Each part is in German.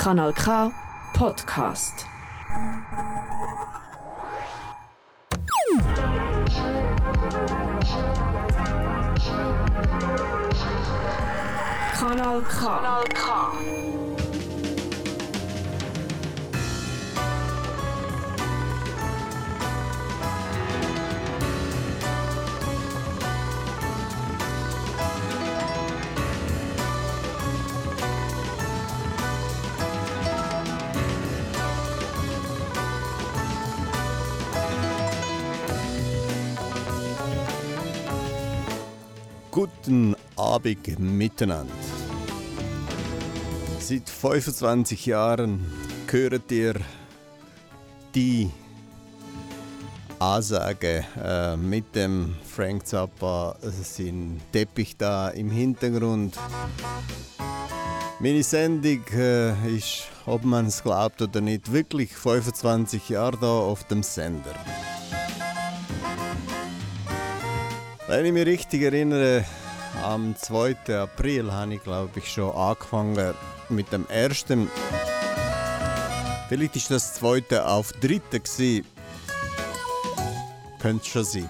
Kanal K Podcast. Kanal K. Kanal K. Guten Abend miteinander. Seit 25 Jahren hört ihr die Ansage äh, mit dem Frank Zappa, sein Teppich da im Hintergrund. Meine Sendung äh, ist, ob man es glaubt oder nicht, wirklich 25 Jahre da auf dem Sender. Wenn ich mich richtig erinnere, am 2. April habe ich glaube ich schon angefangen mit dem ersten. Vielleicht ist das zweite auf dritte gewesen. Könnte schon sein.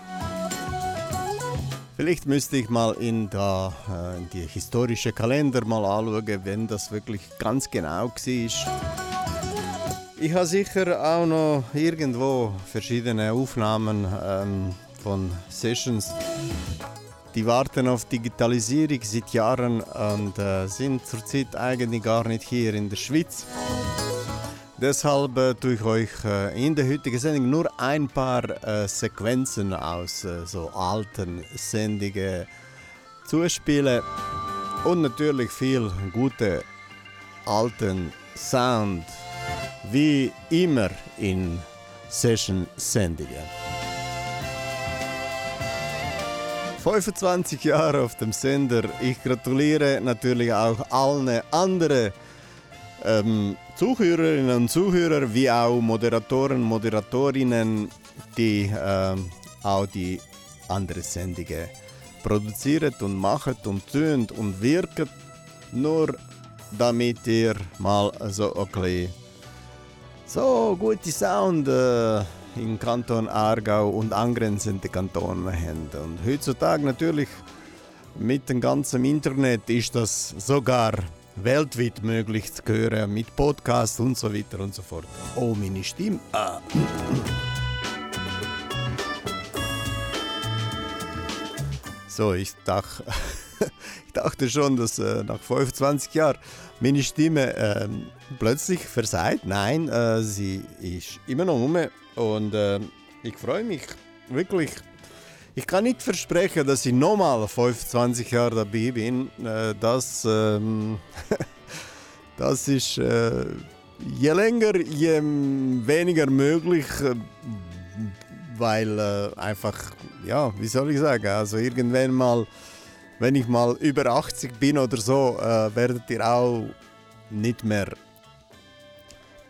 Vielleicht müsste ich mal in, da, äh, in die historische Kalender mal anschauen, wenn das wirklich ganz genau war. Ich habe sicher auch noch irgendwo verschiedene Aufnahmen ähm, von Sessions. Die warten auf Digitalisierung seit Jahren und äh, sind zurzeit eigentlich gar nicht hier in der Schweiz. Deshalb äh, tue ich euch äh, in der heutigen Sendung nur ein paar äh, Sequenzen aus äh, so alten Sendungen zuspielen und natürlich viel gute alten Sound, wie immer in Session-Sendungen. 25 Jahre auf dem Sender. Ich gratuliere natürlich auch allen anderen ähm, Zuhörerinnen und Zuhörer, wie auch Moderatoren, Moderatorinnen, die ähm, auch die anderen Sendungen produzieren und machen und tun und wirken. Nur damit ihr mal so ein bisschen so gute Sound äh, im Kanton Aargau und angrenzende Kantonen haben. Und heutzutage natürlich mit dem ganzen Internet ist das sogar weltweit möglich zu hören, mit Podcasts und so weiter und so fort. Oh, meine Stimme. Ah. So, ich dachte, ich dachte schon, dass äh, nach 25 Jahren meine Stimme äh, plötzlich versagt. Nein, äh, sie ist immer noch um und äh, ich freue mich wirklich. Ich kann nicht versprechen, dass ich nochmal 25 Jahre dabei bin. Äh, das, ähm, das ist äh, je länger, je weniger möglich, äh, weil äh, einfach, ja, wie soll ich sagen, also irgendwann mal, wenn ich mal über 80 bin oder so, äh, werdet ihr auch nicht mehr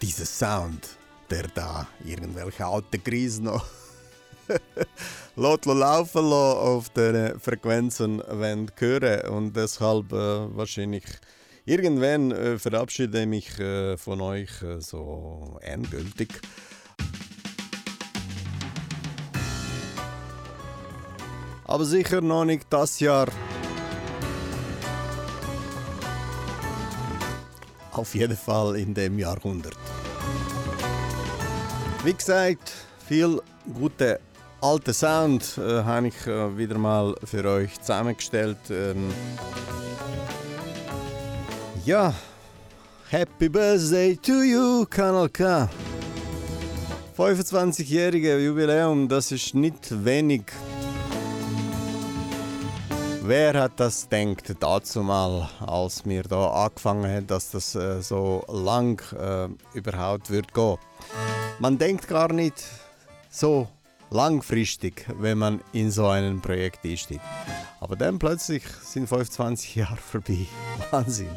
diesen Sound der da irgendwelche alten Griechen noch laufen lassen auf den Frequenzen hören und deshalb äh, wahrscheinlich irgendwann äh, verabschiede ich mich äh, von euch äh, so endgültig. Aber sicher noch nicht das Jahr. Auf jeden Fall in dem Jahrhundert. Wie gesagt, viel gute alte Sound äh, habe ich äh, wieder mal für euch zusammengestellt. Ähm ja, Happy Birthday to you, Kanal K. 25-jährige Jubiläum, das ist nicht wenig. Wer hat das denkt dazu mal, als wir da angefangen haben, dass das äh, so lang äh, überhaupt wird gehen? Man denkt gar nicht so langfristig, wenn man in so ein Projekt einsteigt. Aber dann plötzlich sind 25 Jahre vorbei. Wahnsinn.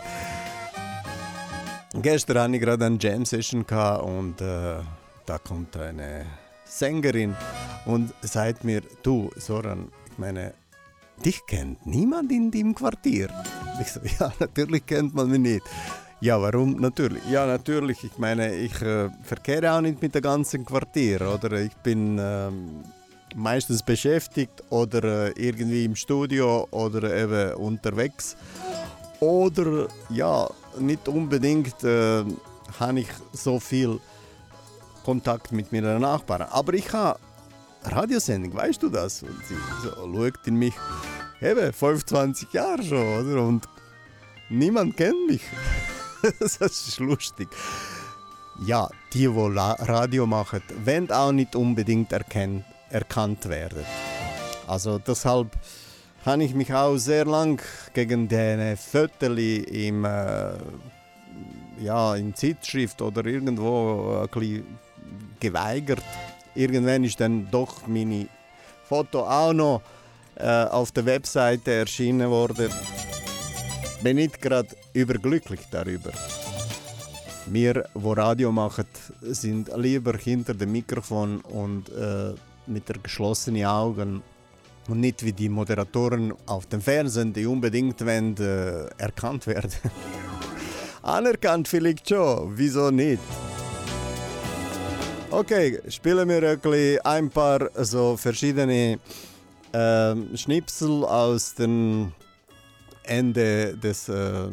Gestern hatte ich gerade eine Jam-Session und äh, da kommt eine Sängerin und sagt mir, du Soran, ich meine, dich kennt niemand in dem Quartier. Ich so, ja, natürlich kennt man mich nicht. Ja, warum? Natürlich. Ja, natürlich. Ich meine, ich äh, verkehre auch nicht mit dem ganzen Quartier, oder? Ich bin ähm, meistens beschäftigt oder äh, irgendwie im Studio oder eben unterwegs. Oder ja, nicht unbedingt äh, habe ich so viel Kontakt mit meinen Nachbarn. Aber ich habe Radiosendung, weißt du das? Und sie so, schaut in mich, eben 25 Jahre schon, oder? Und niemand kennt mich. das ist lustig. Ja, die, die Radio machen, wollen auch nicht unbedingt erkannt werden. Also deshalb habe ich mich auch sehr lang gegen diese Fotos im, äh, ja, in Zeitschrift oder irgendwo ein bisschen geweigert. Irgendwann ist dann doch meine Foto auch noch äh, auf der Webseite erschienen worden bin nicht gerade überglücklich darüber. Wir, wo Radio machen, sind lieber hinter dem Mikrofon und äh, mit der geschlossenen Augen und nicht wie die Moderatoren auf dem Fernsehen, die unbedingt wollen, äh, erkannt werden. Anerkannt vielleicht schon, wieso nicht? Okay, spielen wir ein paar so verschiedene äh, Schnipsel aus den Ende des äh,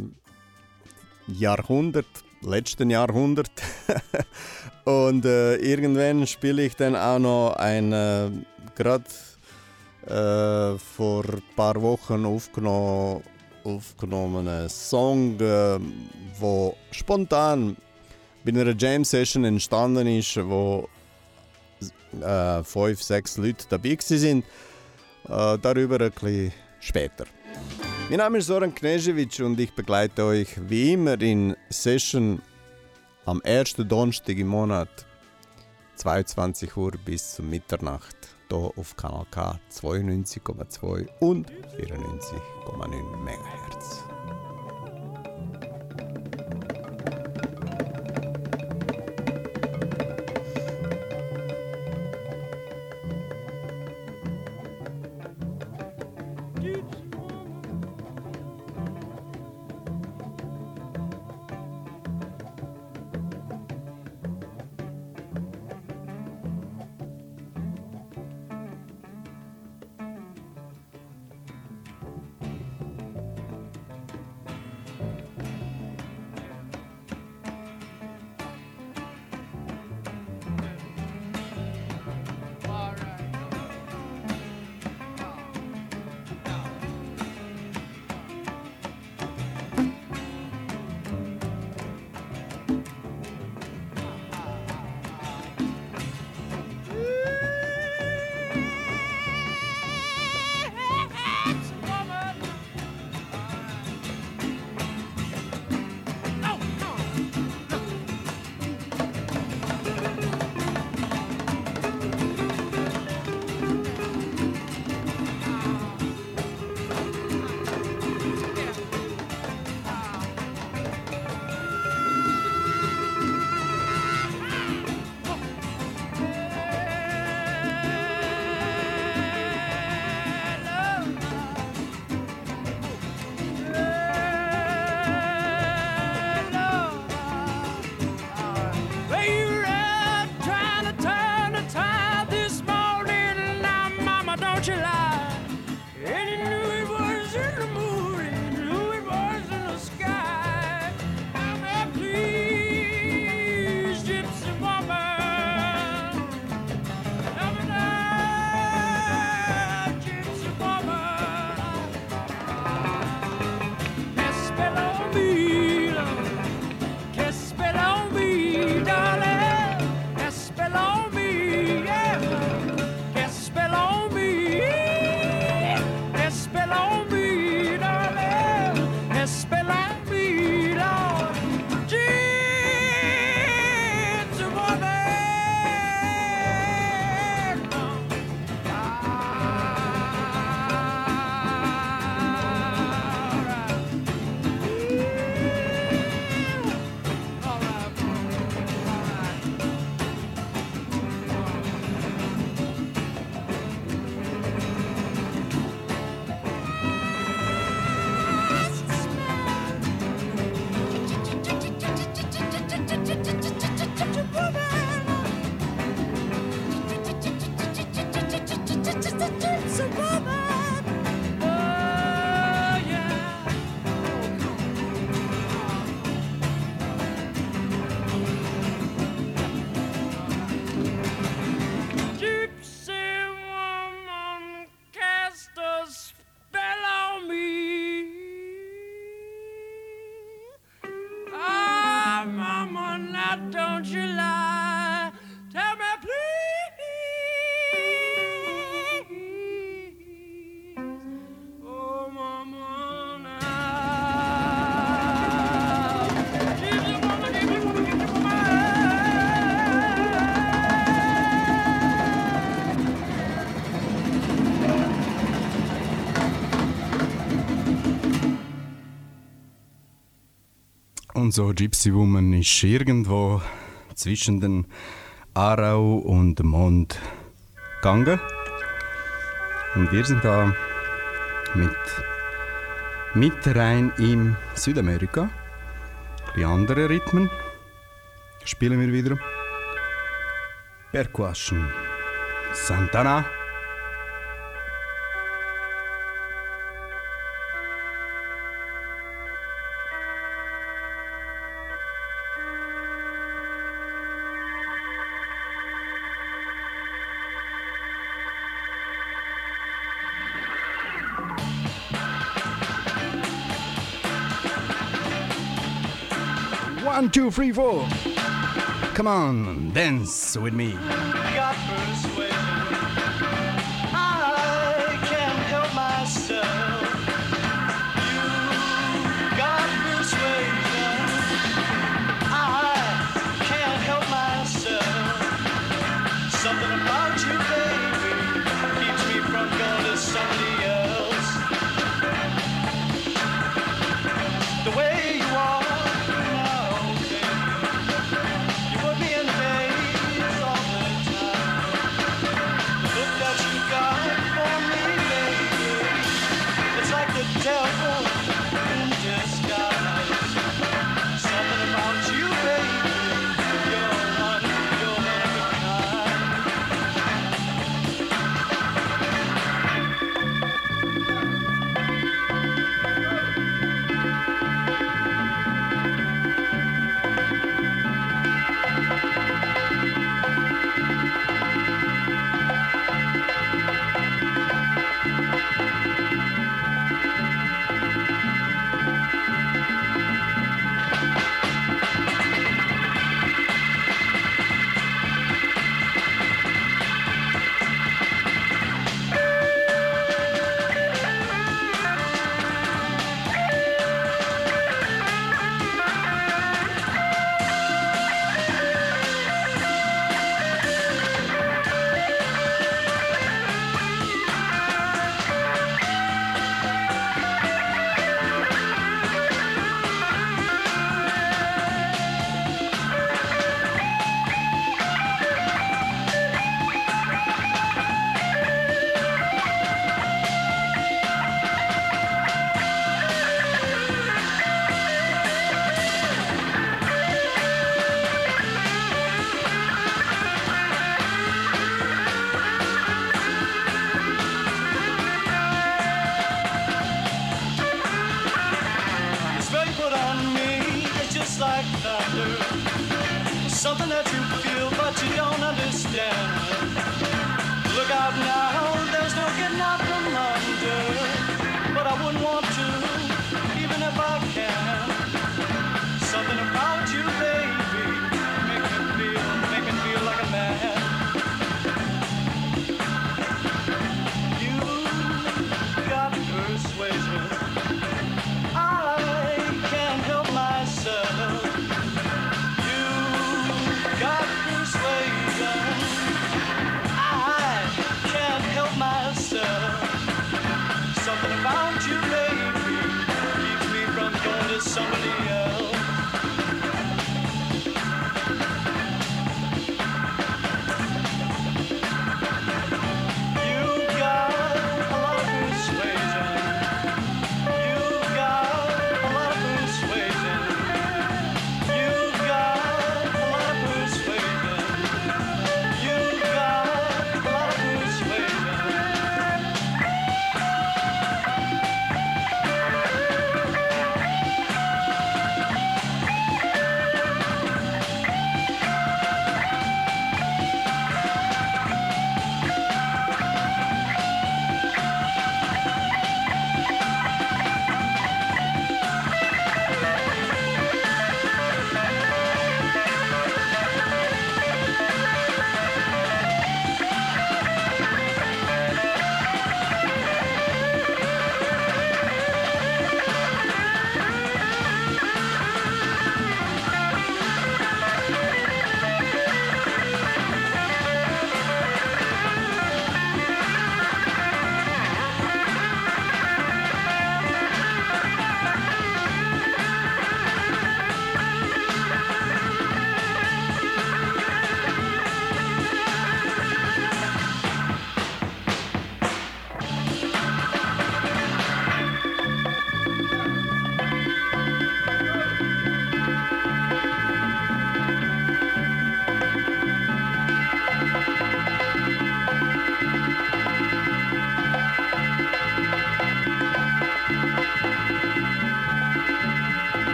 Jahrhunderts, letzten Jahrhundert. und äh, irgendwann spiele ich dann auch noch ein äh, gerade äh, vor ein paar Wochen aufgenommen, aufgenommenen Song, äh, wo spontan bei einer Jam Session entstanden ist, wo äh, fünf, sechs Leute dabei waren. Äh, darüber ein bisschen später. Mein Name ist Soran Knežević und ich begleite euch wie immer in Session am ersten Donnerstag im Monat 22 Uhr bis zum Mitternacht hier auf Kanal K 92,2 und 94,9 MHz. und so. Gypsy Woman ist irgendwo zwischen den Arau und dem Mond gegangen. Und wir sind da mit, mit rein in Südamerika. Die anderen Rhythmen spielen wir wieder. Percussion. Santana. two, three, four. Come on, dance with me.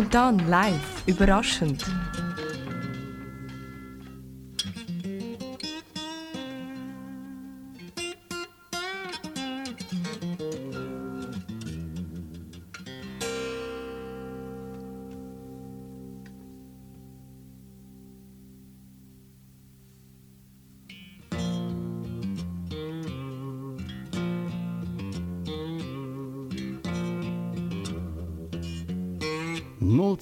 Spontan, live, überraschend.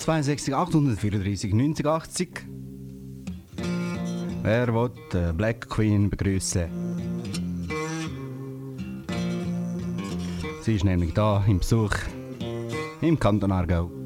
62 834 90 Wer will äh, Black Queen begrüßen? Sie ist nämlich da im Besuch im Kanton Aargau.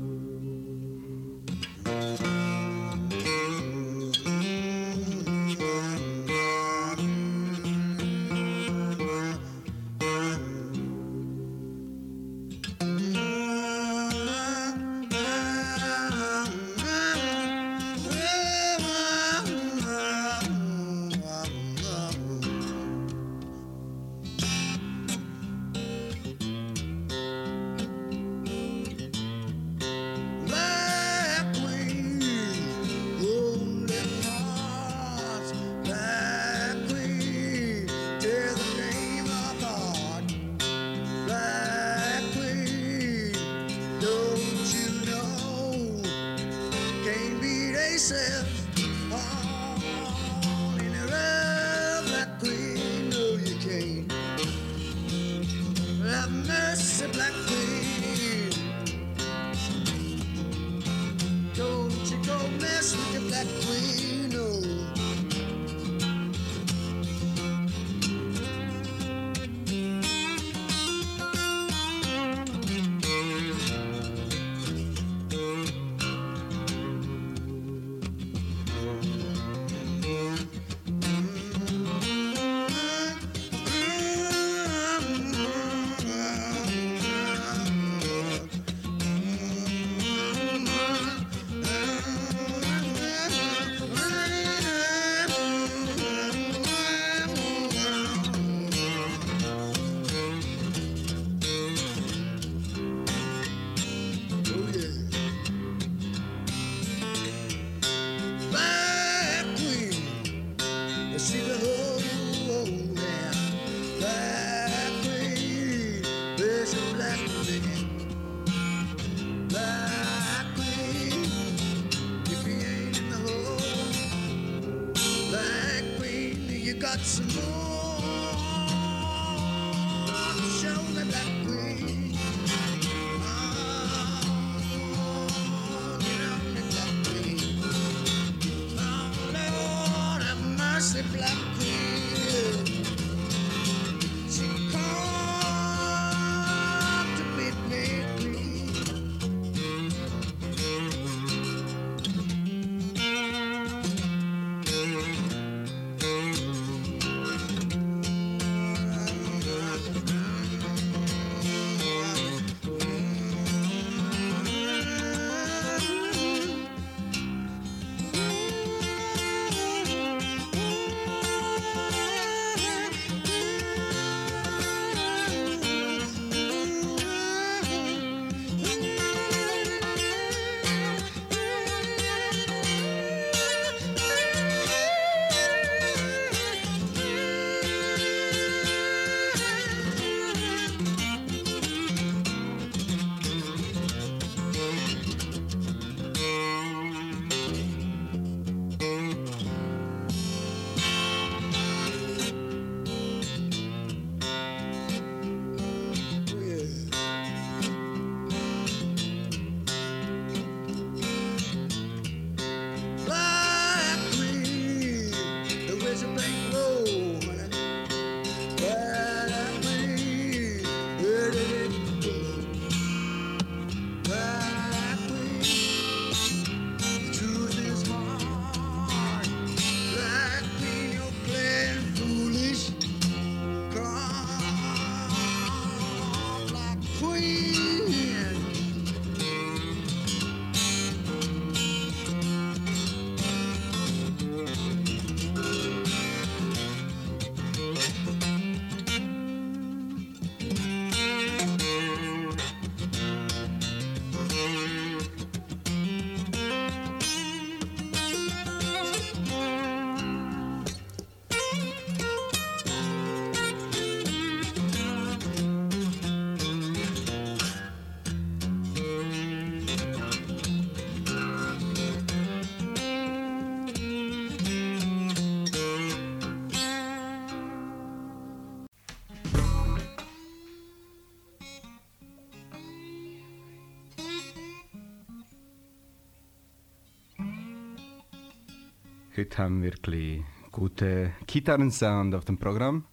Heute haben wir wirklich guten Gitarrensound auf dem Programm.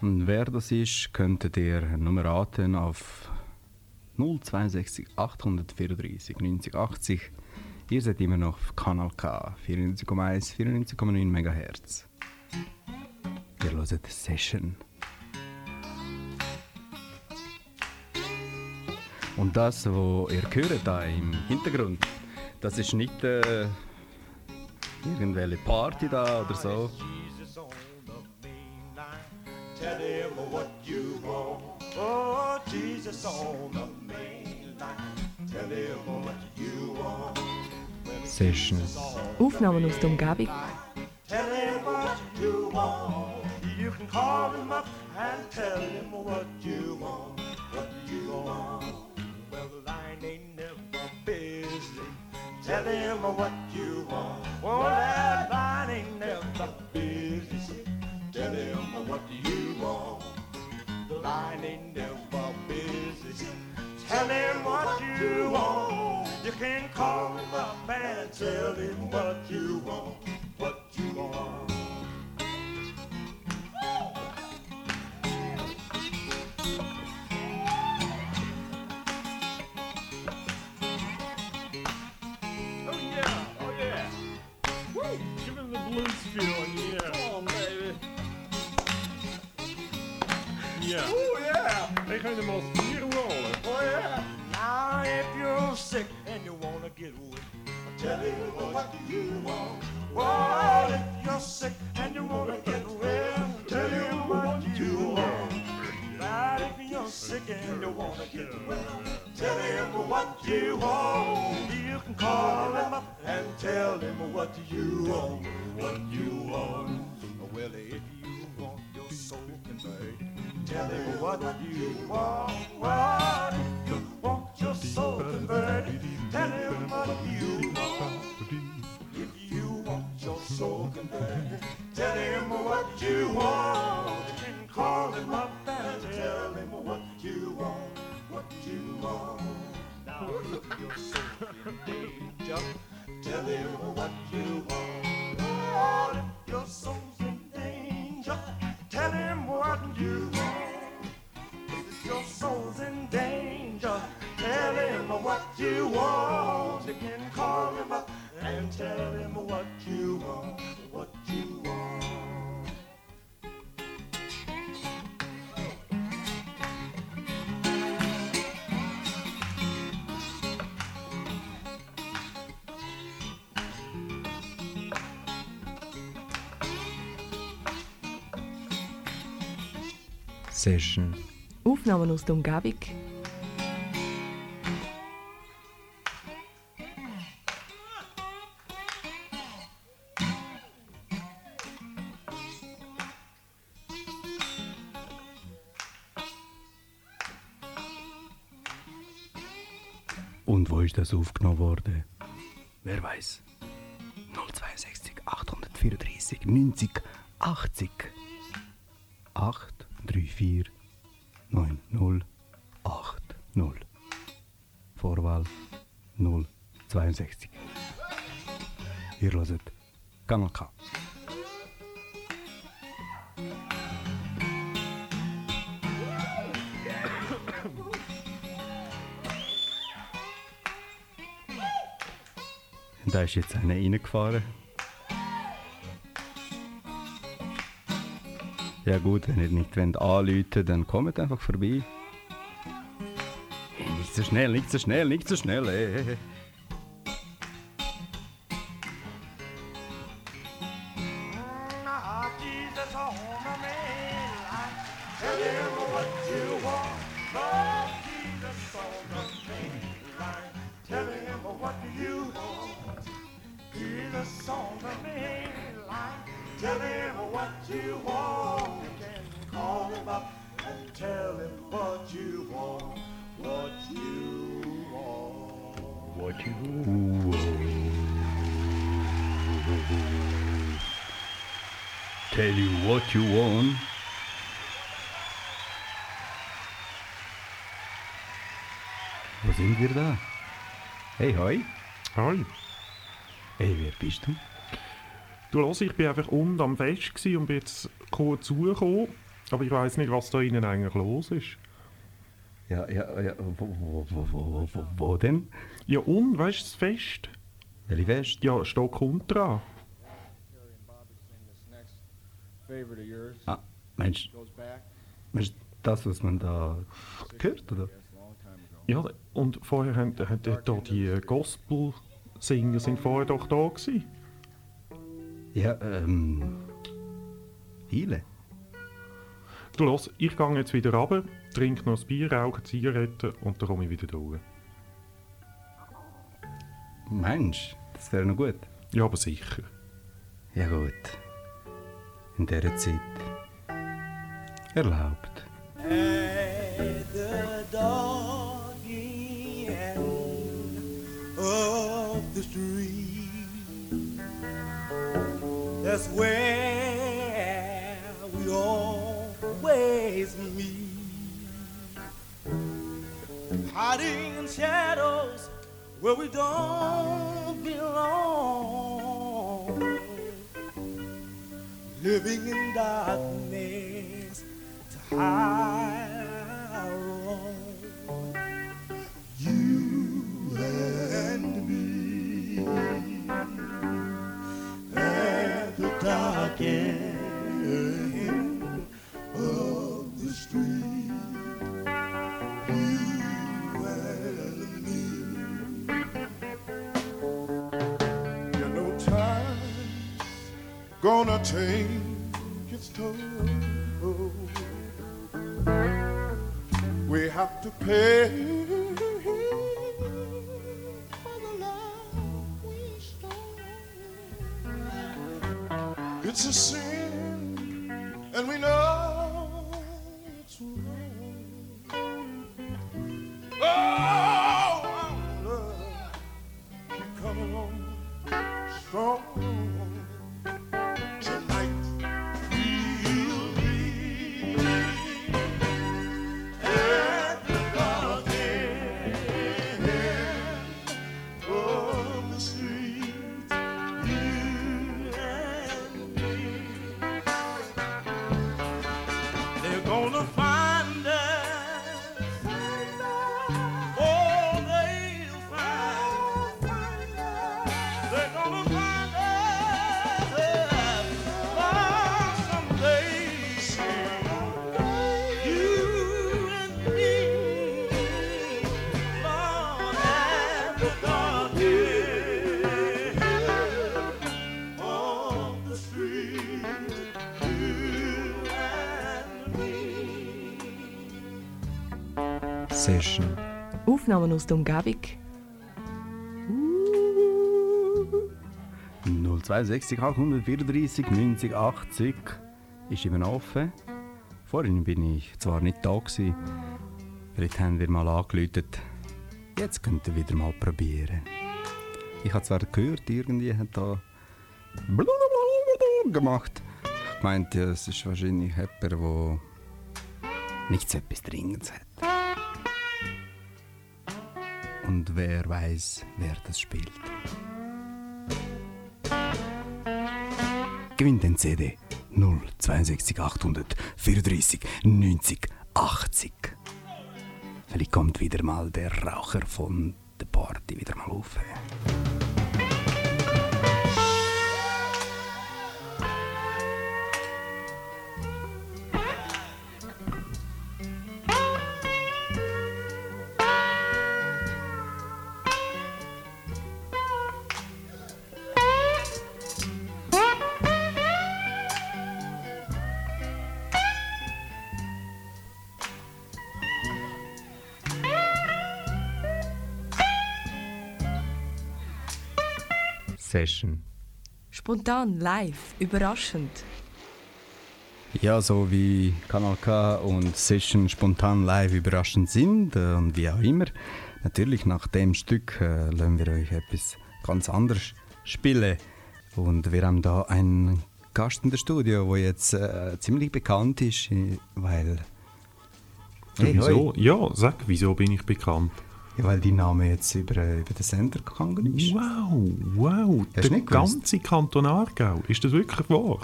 Und wer das ist, könntet ihr nur raten auf 062 834 90 80. Ihr seid immer noch auf Kanal K 94,1 94,9 MHz. Ihr hört Session. Und das, was ihr hört da im Hintergrund, das ist nicht äh, irgendwelche Party da oder so. Oh, Jesus on the main line. Tell him what you want. Session. Aufnahmen aus der Umgebung. Tell him what you want. You can call him up and tell him what you want. Tell him what you want. Well, that line ain't never busy. Tell him what you want. The line ain't never busy. Tell him what you want. You can call him up and tell him what you want. What you want. Yeah! They kind of most rollen. Oh yeah. Now if you're sick and you wanna get away, tell him what you want. Well, if you're sick and you wanna get well, tell him what you want. Right, if you're sick and you wanna get well, tell him what you want. You can call him up and tell him what you want, what you want. Well, if you want your soul tell you what you want, what you want your soul converted. Tell him what you want. If you want your soul converted, tell him what you want. And Call him up and tell him what you want, what you want. Now if your soul in danger, tell him what you want. Lord, if your soul's in danger tell him what you want. If your soul's in danger, tell him what you want. You can call him up and tell him what you want, what you want. Session. Aufnahmen aus der Umgebung. Und wo ist das aufgenommen worden? Wer weiß? 062 834 90 80 834 90 80 Vorwahl 062 Ihr hört Kanal. Da ist jetzt einer reingefahren. Ja gut, wenn ihr nicht wollt anrufen dann kommt einfach vorbei. Hey, nicht so schnell, nicht so schnell, nicht so schnell. Main line. Tell him what you want. And tell him what you want. What you want. What you Tell you what you want. Wo sind wir da? Hey, hoi. Hi. Hey, wer bist du? Du hörst, ich bin einfach unten am Fest gsi und bin jetzt kurz zugekommen. Aber ich weiß nicht, was da innen eigentlich los ist. Ja, ja, ja, wo, wo, wo, wo, wo, denn? Ja, und, weißt du, das Fest? Welche Fest? Ja, of yours Ah, meinst du das, was man da gehört, oder? Ja, und vorher haben, da die Gospel-Singer sind vorher doch da gewesen. Ja, ähm... Viele? Du los, ich gehe jetzt wieder runter, trinke noch ein Bier, rauche Zigaretten und dann komme ich wieder durch. Mensch, das wäre noch gut. Ja, aber sicher. Ja gut. In dieser Zeit. Erlaubt. At the doggy end of the street. That's where Hiding in shadows where we don't belong. Living in darkness to hide gonna take its toll. We have to pay for the love we stole. It's a sin, and we know Aufnahmen aus der Umgebung. 062 834 90 80 ist immer offen. Vorhin bin ich zwar nicht da gewesen, vielleicht haben wir mal angeläutet. Jetzt könnt ihr wieder mal probieren. Ich habe zwar gehört, irgendwie hat da gemacht. Ich meinte, es ist wahrscheinlich jemand, der nichts etwas Dringendes hat. Und wer weiß, wer das spielt. Gewinnt den CD 062 834 90 80. Vielleicht kommt wieder mal der Raucher von der Party wieder mal auf. Session. Spontan, live, überraschend. Ja, so wie Kanal K und Session spontan live überraschend sind äh, und wie auch immer. Natürlich nach dem Stück äh, lassen wir euch etwas ganz anderes spielen. Und wir haben da einen Gast in der Studio, der jetzt äh, ziemlich bekannt ist, äh, weil... Hey, wieso? hoi. Ja, sag, wieso bin ich bekannt? Ja, weil dein Name jetzt über, äh, über den Sender gegangen ist. Wow, wow, Hast der ganze Kanton Aargau. Ist das wirklich wahr?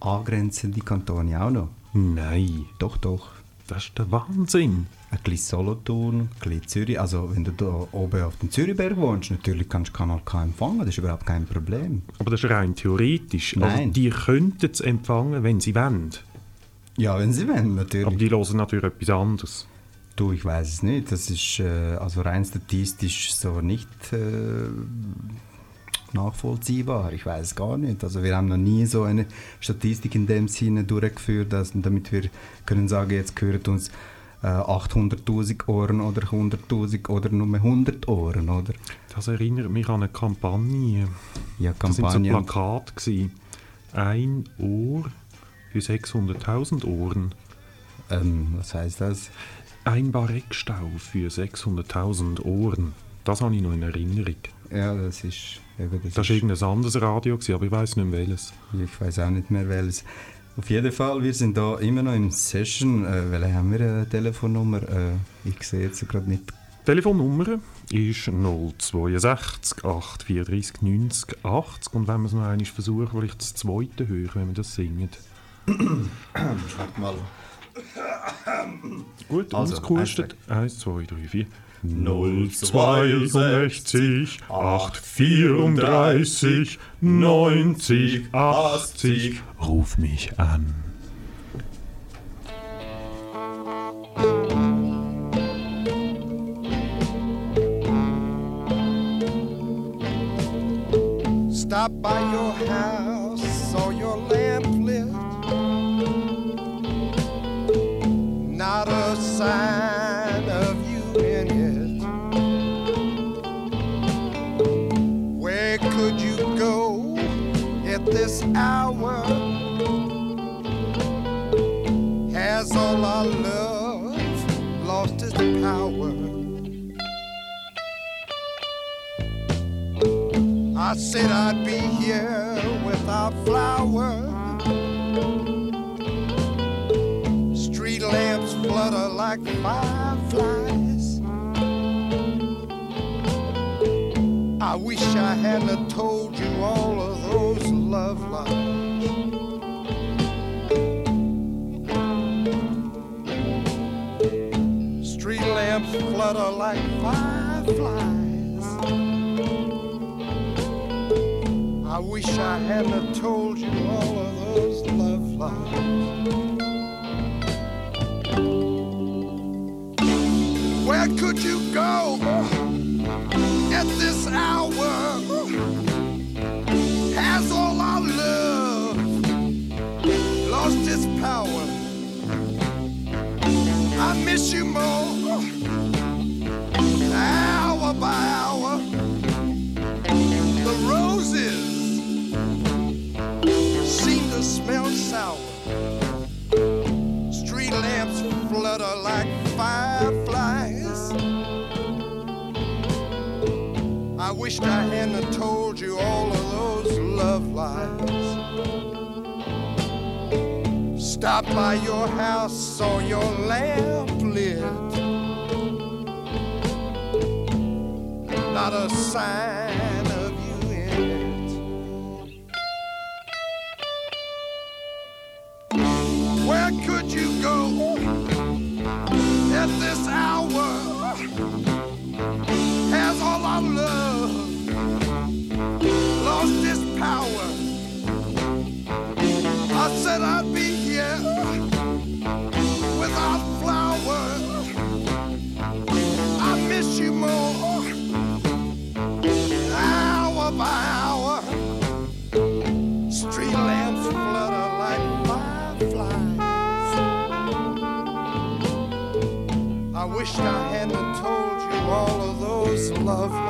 Angrenzende Kantone auch noch. Nein, Doch, doch. das ist der Wahnsinn. Ein bisschen Solothurn, ein bisschen Zürich. Also wenn du da oben auf dem Zürichberg wohnst, natürlich kannst du Kanal K empfangen, das ist überhaupt kein Problem. Aber das ist rein theoretisch. Also Nein. die könnten es empfangen, wenn sie wollen. Ja, wenn sie wollen, natürlich. Aber die hören natürlich etwas anderes. Du, ich weiß es nicht. Das ist äh, also rein statistisch so nicht äh, nachvollziehbar. Ich weiß es gar nicht. Also wir haben noch nie so eine Statistik in dem Sinne durchgeführt, dass, damit wir können sagen, jetzt gehören uns äh, 800'000 Ohren oder 100'000 oder nur 100 Ohren, oder? Das erinnert mich an eine Kampagne. Ja, Das sind so. Plakate. gewesen. Ein Ohr für 600.000 Ohren. ähm, was heißt das? Ein Bareckstau für 600.000 Ohren. Das habe ich noch in Erinnerung. Ja, das ist... Eben, das Das war irgendein anderes Radio, gewesen, aber ich weiß nicht mehr welches. Ich weiß auch nicht mehr welches. Auf jeden Fall, wir sind da immer noch im Session. Äh, welche haben wir eine Telefonnummer? Äh, ich sehe jetzt gerade nicht. Telefonnummer ist 062 834 90 80 und wenn wir es noch einmal versuchen, vielleicht das zweite hören, wenn wir das singen. Warte mal. Gut, Also, ausgehustet. 1, 2, 3, 4. 062 834 90 80 Ruf mich an. Stop by your house, saw your lamp sign of you in it. Where could you go at this hour? Has all our love lost its power? I said I'd be here without flowers. Flutter like fireflies. I wish I hadn't told you all of those love lies. Street lamps flutter like fireflies. I wish I hadn't told you all of those love lies. Where could you go at this hour? Has all our love lost its power? I miss you more wished I hadn't told you all of those love lies. Stopped by your house, saw your lamp lit. Not a sign of you in it. Where could you go at this hour? Has all our love Said I'd be here without flowers. I miss you more, hour by hour. Street lamps flutter like fireflies. I wished I hadn't told you all of those love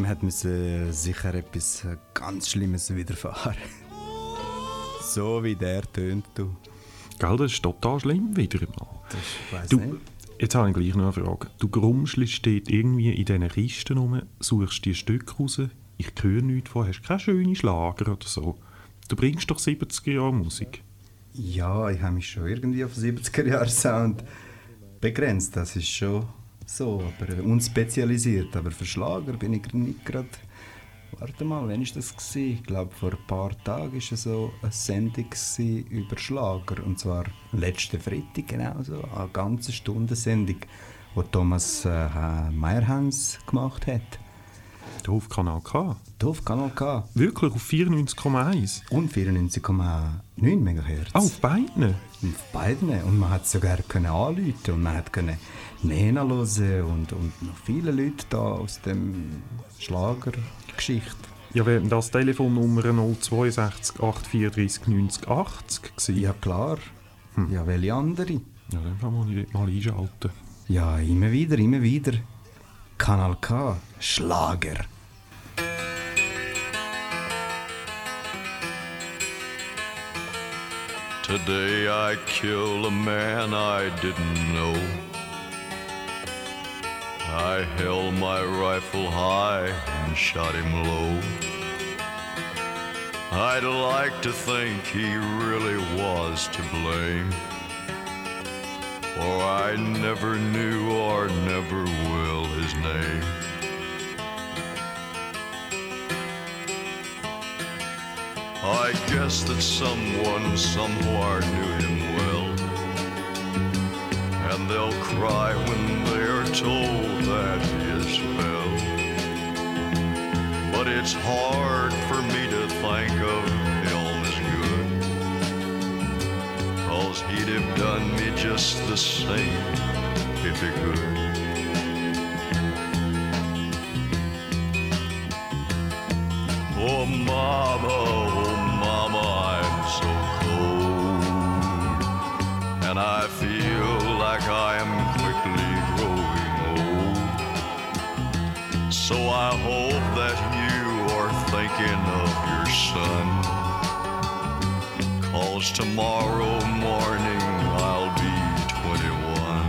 Dem hat müssen sicher etwas ganz Schlimmes widerfahren. so wie der tönt du. Gell, das ist total schlimm wieder mal. Du, nicht. jetzt habe ich gleich noch eine Frage. Du grumschelst dort irgendwie in diesen Kisten rum, suchst die Stücke raus, ich höre nichts von, hast keine schönen Schlager oder so. Du bringst doch 70er Jahre Musik. Ja, ich habe mich schon irgendwie auf 70er-Jahre-Sound begrenzt. Das ist schon so, aber unspezialisiert. Aber für Schlager bin ich nicht gerade. Warte mal, wann war das? Gewesen? Ich glaube, vor ein paar Tagen war so eine Sendung über Schlager. Und zwar letzten Freitag, genau so. Eine ganze Stunde Sendung, die Thomas äh, Meyerhans gemacht hat. Da auf Kanal K. Hier auf Kanal K. Wirklich, auf 94,1. Und 94,9 MHz. Ah, auf beiden? Auf beiden. Und man hat sogar können anrufen und man hat können Nena hören und, und noch viele Leute da aus dem Schlagergeschichte. Ja, wäre das Telefonnummer 062 834 90 80 gewesen? Ja klar. Ja, welche andere? Ja, dann kann man mal einschalten. Ja, immer wieder, immer wieder. Kanal K, Schlager. Today I killed a man I didn't know. I held my rifle high and shot him low. I'd like to think he really was to blame. For I never knew or never will his name. I guess that someone somewhere knew him. And they'll cry when they're told that he is fell. But it's hard for me to think of him as good. Cause he'd have done me just the same if he could. Oh, mama, like I am quickly growing old. So I hope that you are thinking of your son. Cause tomorrow morning I'll be 21.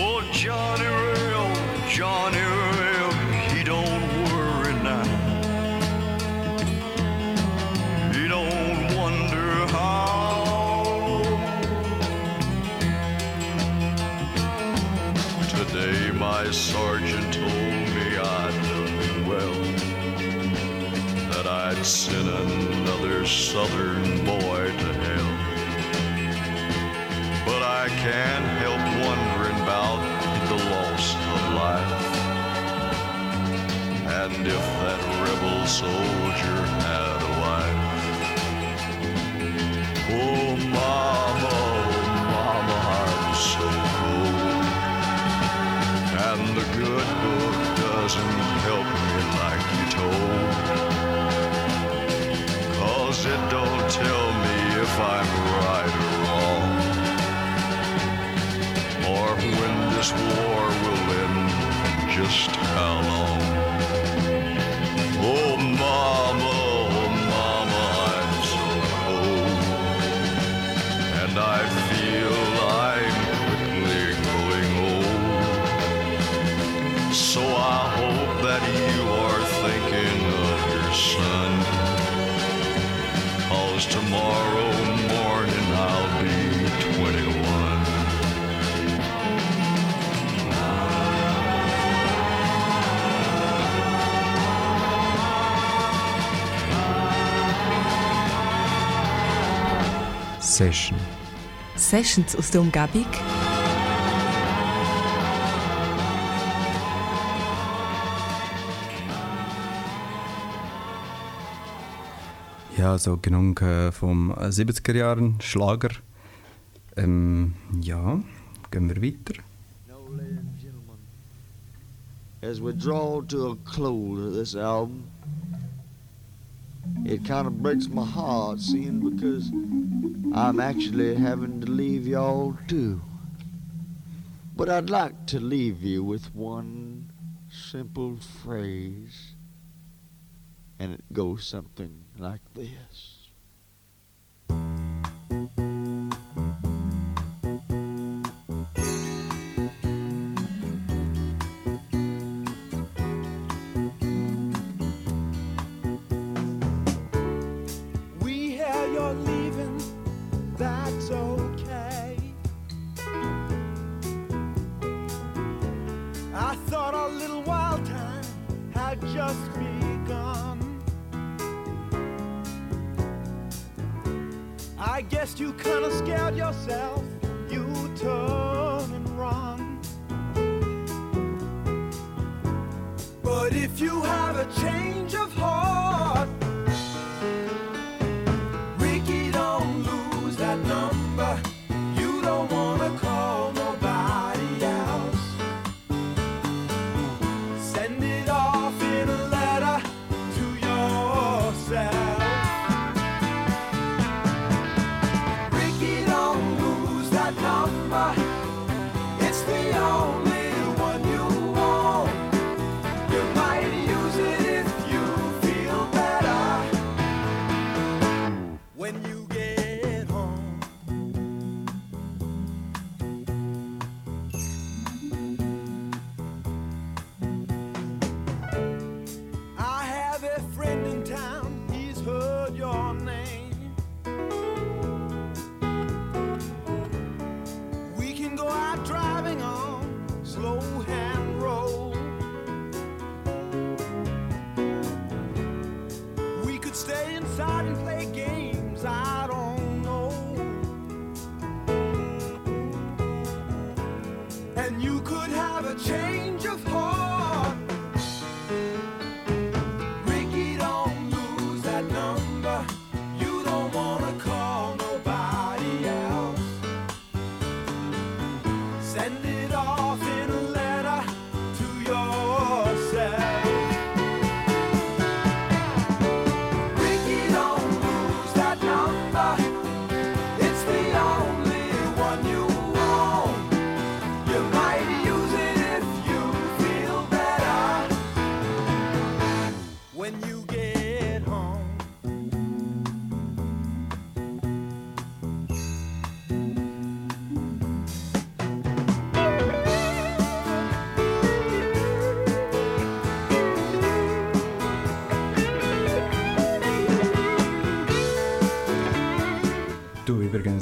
Oh, Johnny Rail, Johnny my sergeant told me I'd done well that I'd sent another southern boy to hell. But I can't help wondering about Session. Sessions aus der Umgebung. Ja, so genug äh, vom 70er Jahren Schlager. Ähm, ja, gehen wir weiter. Now, ladies and gentlemen, as we draw to a close of this album, it kind of breaks my heart seeing because I'm actually having to leave y'all too. But I'd like to leave you with one simple phrase, and it goes something like this.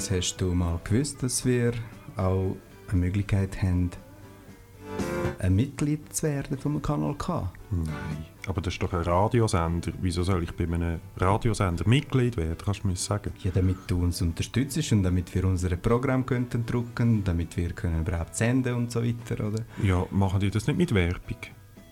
Übrigens, hast du mal gewusst, dass wir auch eine Möglichkeit haben, ein Mitglied zu werden vom Kanal K? Nein, aber das ist doch ein Radiosender. Wieso soll ich bei einem Radiosender Mitglied werden, kannst du mir sagen? Ja, damit du uns unterstützt und damit wir unsere Programm könnten drucken, damit wir können überhaupt senden und so weiter, oder? Ja, machen die das nicht mit Werbung?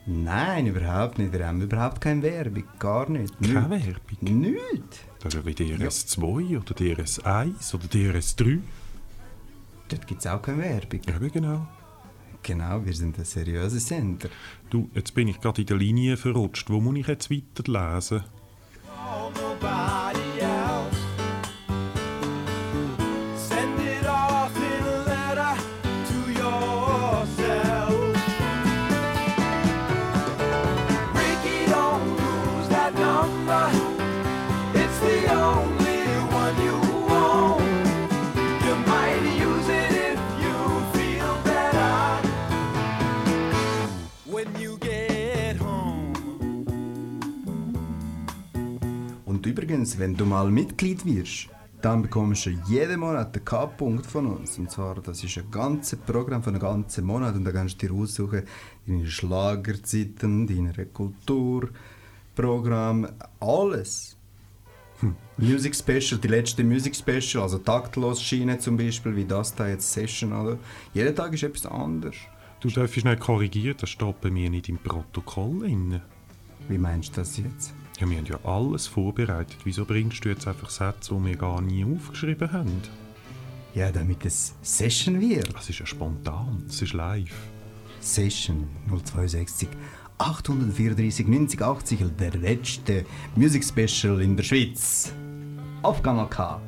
Nein, überhaupt nicht. Wir haben überhaupt keine Werbung, gar nicht. Keine. Werbung? Nicht. Das ist wie DRS2 oder DRS1 oder DRS3. Dort gibt es auch keine Werbung. Eben genau. Genau, wir sind ein seriöser Sender. Du, jetzt bin ich gerade in der Linie verrutscht. Wo muss ich jetzt weiterlesen? call übrigens, wenn du mal Mitglied wirst, dann bekommst du jeden Monat den K-Punkt von uns. Und zwar, das ist ein ganzes Programm von einem ganzen Monat. Und da kannst du dir aussuchen, deine Schlagerzeiten, deine Kulturprogramm, alles. Music Special, die letzte Music Special, also taktlos Schiene zum Beispiel, wie das da jetzt Session, oder? Jeden Tag ist etwas anderes. Du darfst schnell korrigieren, das steht bei mir nicht im Protokoll drin. Wie meinst du das jetzt? Ja, wir haben ja alles vorbereitet. Wieso bringst du jetzt einfach Sätze, die wir gar nie aufgeschrieben haben? Ja, damit es Session wird. Das ist ja spontan, das ist live. Session 062 834 90 80, der letzte Music Special in der Schweiz. Auf Kanal K.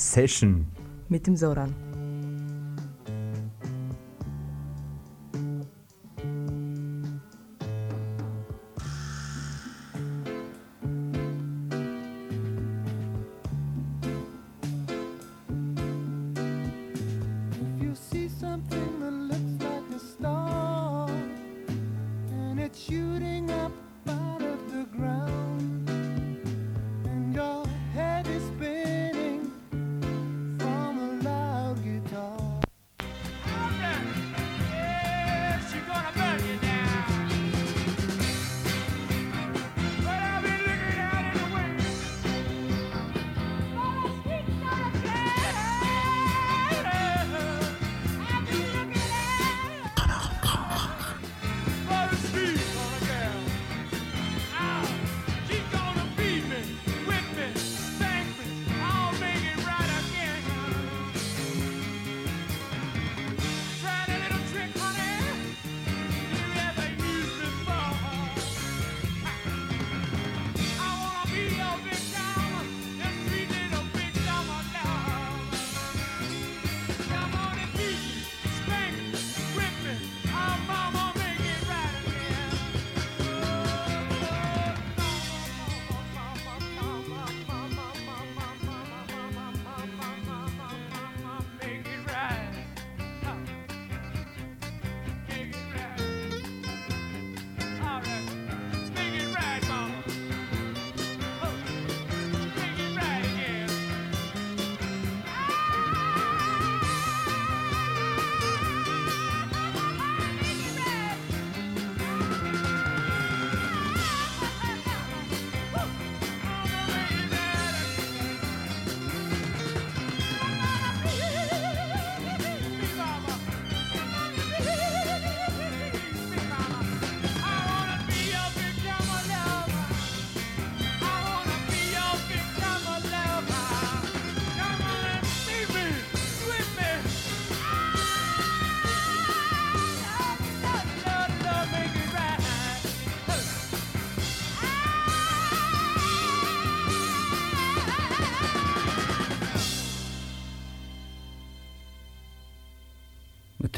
Session. Mit dem Soran.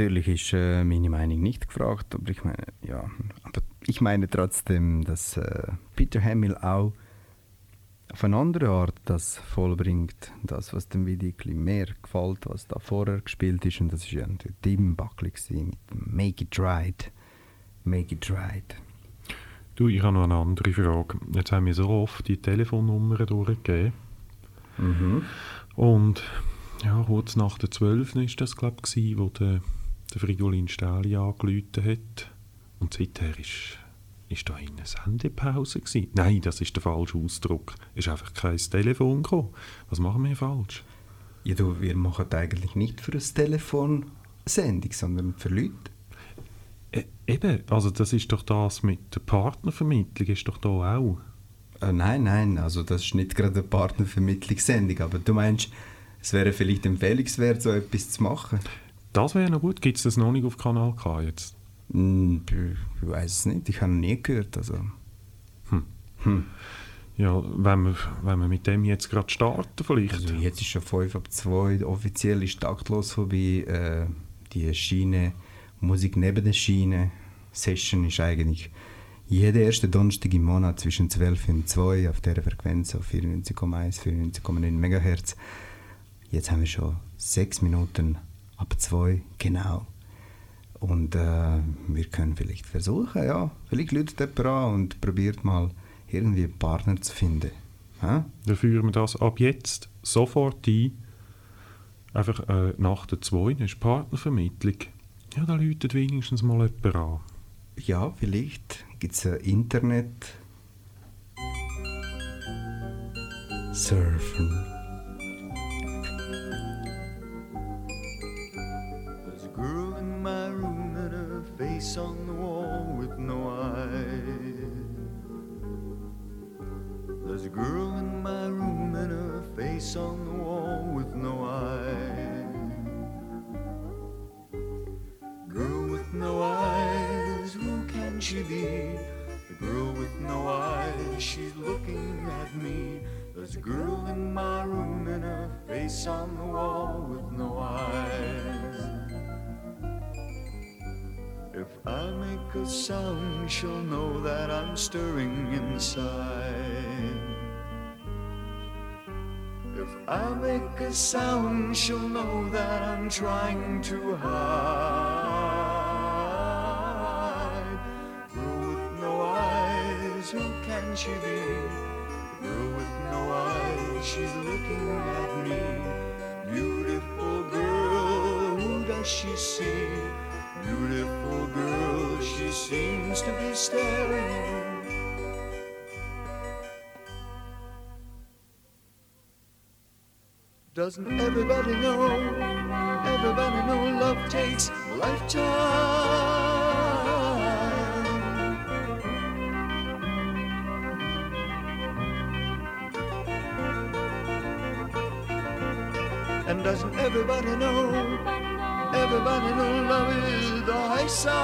Natürlich ist äh, meine Meinung nicht gefragt, aber ich meine, ja, aber ich meine trotzdem, dass äh, Peter Hamill auch auf eine andere Art das vollbringt. Das, was dem Video mehr gefällt, was da vorher gespielt ist. Und das war ja natürlich gewesen mit Make It Right. Make It Right. Du, ich habe noch eine andere Frage. Jetzt haben wir so oft die Telefonnummern durchgegeben. Mhm. Und ja, kurz nach der 12. ist das, glaube ich, wo der, der Fridolin Stähli angerufen hat. Und seither ist, ist da eine Sendepause gewesen. Nein, das ist der falsche Ausdruck. Es ist einfach kein Telefon gekommen. Was machen wir falsch? Ja, du, wir machen eigentlich nicht für das Telefon Sendung, sondern für Leute. E eben, also das ist doch das mit der Partnervermittlung, ist doch da auch. Äh, nein, nein, also das ist nicht gerade eine Partnervermittlungssendung, aber du meinst, es wäre vielleicht empfehlenswert, so etwas zu machen? Das wäre noch gut. Gibt es das noch nicht auf Kanal K jetzt? Hm, ich weiß es nicht, ich habe noch nie gehört. Also. Hm. Hm. Ja, wenn wir, wenn wir mit dem jetzt gerade starten vielleicht. Also jetzt ist schon 5 ab 2, offiziell ist taktlos vorbei. Äh, die Schiene, Musik neben der Schiene, Session ist eigentlich jeden ersten Donnerstag im Monat zwischen 12 und 2 auf der Frequenz auf 94,1, 94,9 MHz. Jetzt haben wir schon 6 Minuten ab 2, genau. Und äh, wir können vielleicht versuchen, ja, vielleicht läutet jemand an und probiert mal irgendwie einen Partner zu finden. Hä? Dann führen wir das ab jetzt sofort ein. Einfach äh, nach der 2 ist Partnervermittlung. Ja, da läutet wenigstens mal jemand an. Ja, vielleicht gibt es ein Internet. Surfen. Face on the wall with no eyes. Girl with no eyes, who can she be? The girl with no eyes, she's looking at me. There's a girl in my room and her face on the wall with no eyes. If I make a sound, she'll know that I'm stirring inside. I make a sound, she'll know that I'm trying to hide. Girl with no eyes, who can she be? Girl with no eyes, she's looking at me. Beautiful girl, who does she see? Beautiful girl, she seems to be staring. Doesn't everybody know? Everybody know love takes a lifetime. And doesn't everybody know? Everybody know love is the high side.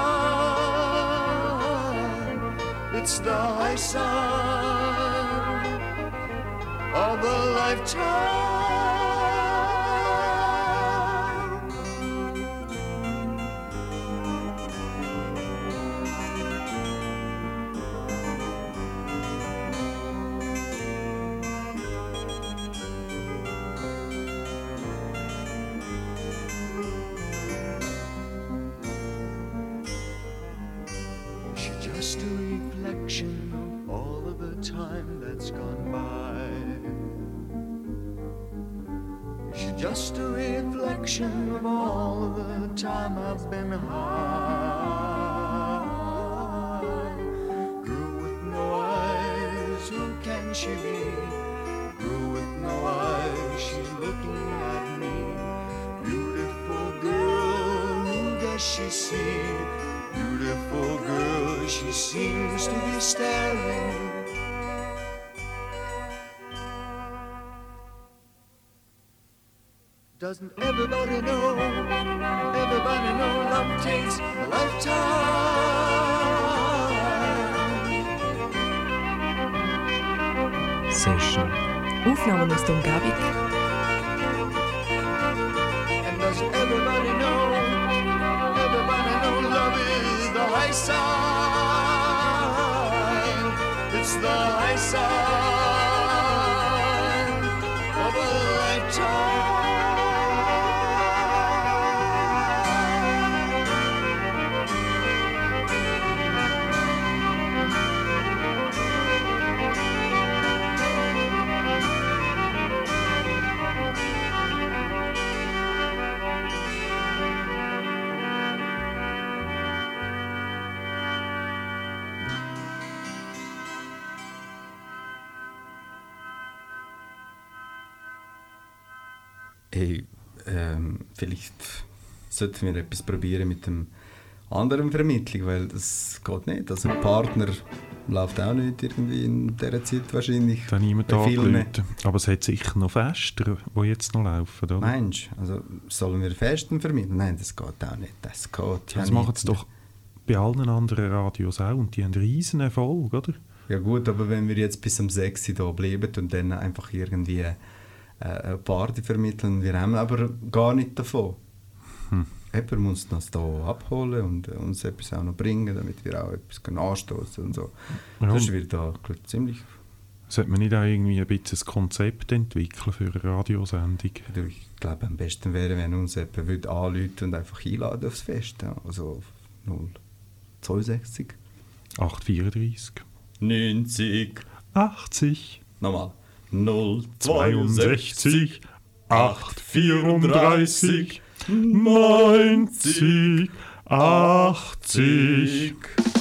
It's the high side of a lifetime. High side. It's the high side Hey, ähm, vielleicht sollten wir etwas probieren mit dem anderen Vermittlung, weil das geht nicht. Also ein Partner läuft auch nicht irgendwie in dieser Zeit wahrscheinlich. Da niemand vielen angerufen. Aber es hat sicher noch Fester, die jetzt noch laufen, oder? Meinst? Also sollen wir Festen vermitteln? Nein, das geht auch nicht. Das geht ja Das machen sie doch bei allen anderen Radios auch und die haben riesen Erfolg, oder? Ja gut, aber wenn wir jetzt bis um 6 Uhr da bleiben und dann einfach irgendwie äh, eine Party vermitteln, wir haben aber gar nicht davon. Hm. Jemand muss uns da abholen und äh, uns etwas auch noch bringen, damit wir auch etwas anstoßen und so. Ja. Das wird da glaub, ziemlich... Sollte man nicht auch irgendwie ein bisschen ein Konzept entwickeln für eine Radiosendung? Ich glaube, am besten wäre, wenn uns jemand würde anrufen und einfach einladen aufs Fest. Also auf 062 834 90 80 Nochmal. 62 834 90 80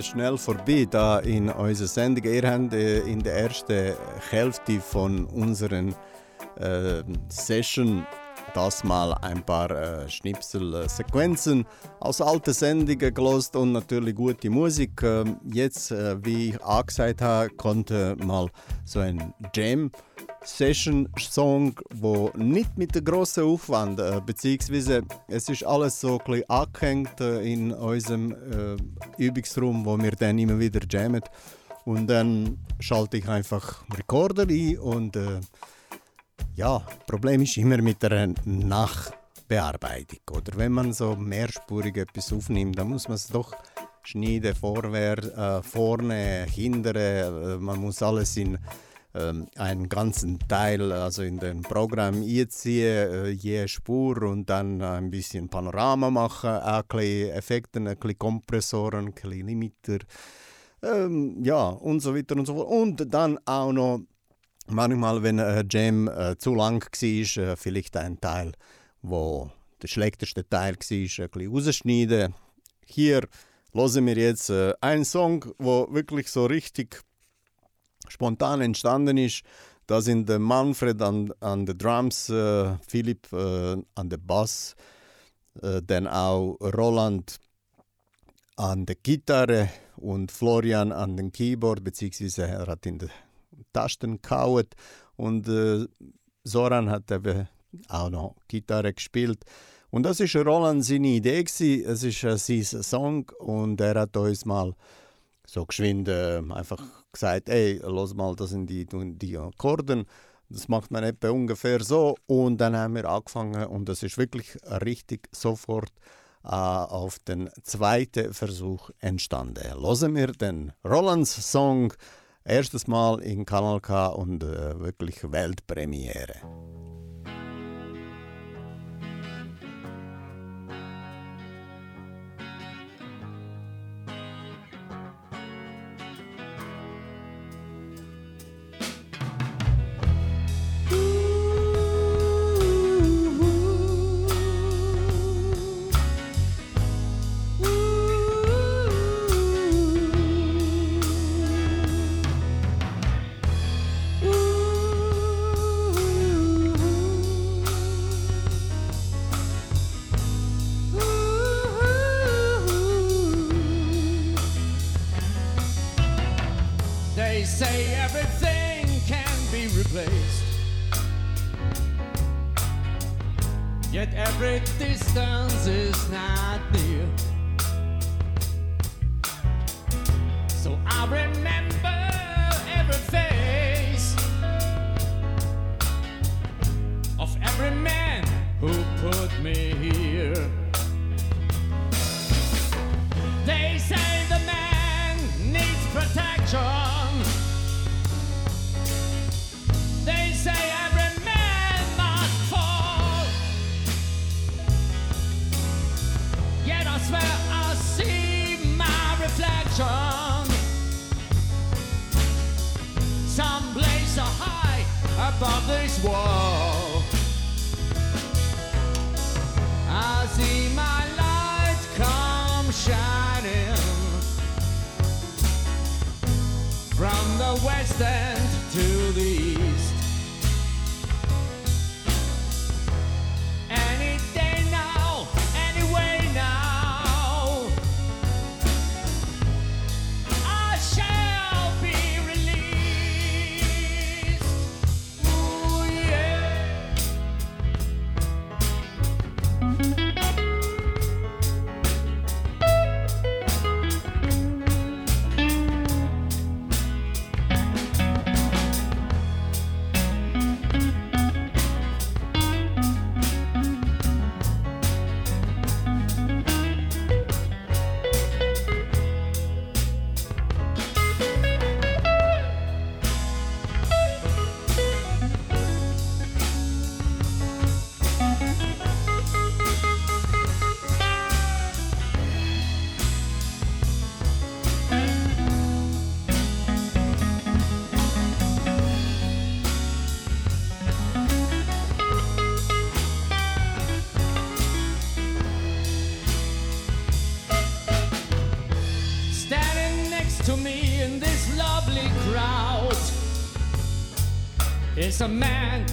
schnell vorbei da in unserer Sendung. Ihr habt äh, in der ersten Hälfte von unseren äh, Session das mal ein paar äh, Schnipsel, äh, Sequenzen aus alten Sendungen gelost und natürlich gute Musik. Ähm, jetzt, äh, wie ich angesagt habe, konnte mal so ein Jam Session Song, wo nicht mit dem grossen Aufwand, äh, beziehungsweise es ist alles so ein bisschen angehängt äh, in unserem äh, Übungsraum, wo wir dann immer wieder jammen. Und dann schalte ich einfach Recorder ein und äh, ja, Problem ist immer mit der Nachbearbeitung. Oder wenn man so mehrspurig etwas aufnimmt, dann muss man es doch schneiden, vorwärts, äh, vorne, hinten. Äh, man muss alles in einen ganzen Teil, also in den Programm einziehen, äh, je Spur und dann ein bisschen Panorama machen, ein bisschen Effekte, ein bisschen Kompressoren, ein bisschen Limiter. Ähm, ja, und so weiter und so fort. Und dann auch noch manchmal, wenn ein Jam äh, zu lang war, äh, vielleicht ein Teil, wo der schlechteste Teil war, ein bisschen rausschneiden. Hier hören wir jetzt äh, einen Song, wo wirklich so richtig spontan entstanden ist. Da sind Manfred an, an den Drums, äh, Philipp äh, an den Bass, äh, dann auch Roland an der Gitarre und Florian an den Keyboard, beziehungsweise er hat in den Tasten kaut und äh, Soran hat eben auch noch Gitarre gespielt. Und das ist Roland seine Idee gewesen. Es ist äh, sein Song und er hat uns mal so geschwind äh, einfach gesagt, ey, los mal, das sind die, die Akkorden. Das macht man etwa ungefähr so und dann haben wir angefangen und das ist wirklich richtig sofort äh, auf den zweiten Versuch entstanden. Hören wir den Rolands Song erstes Mal in Kanal K und äh, wirklich Weltpremiere.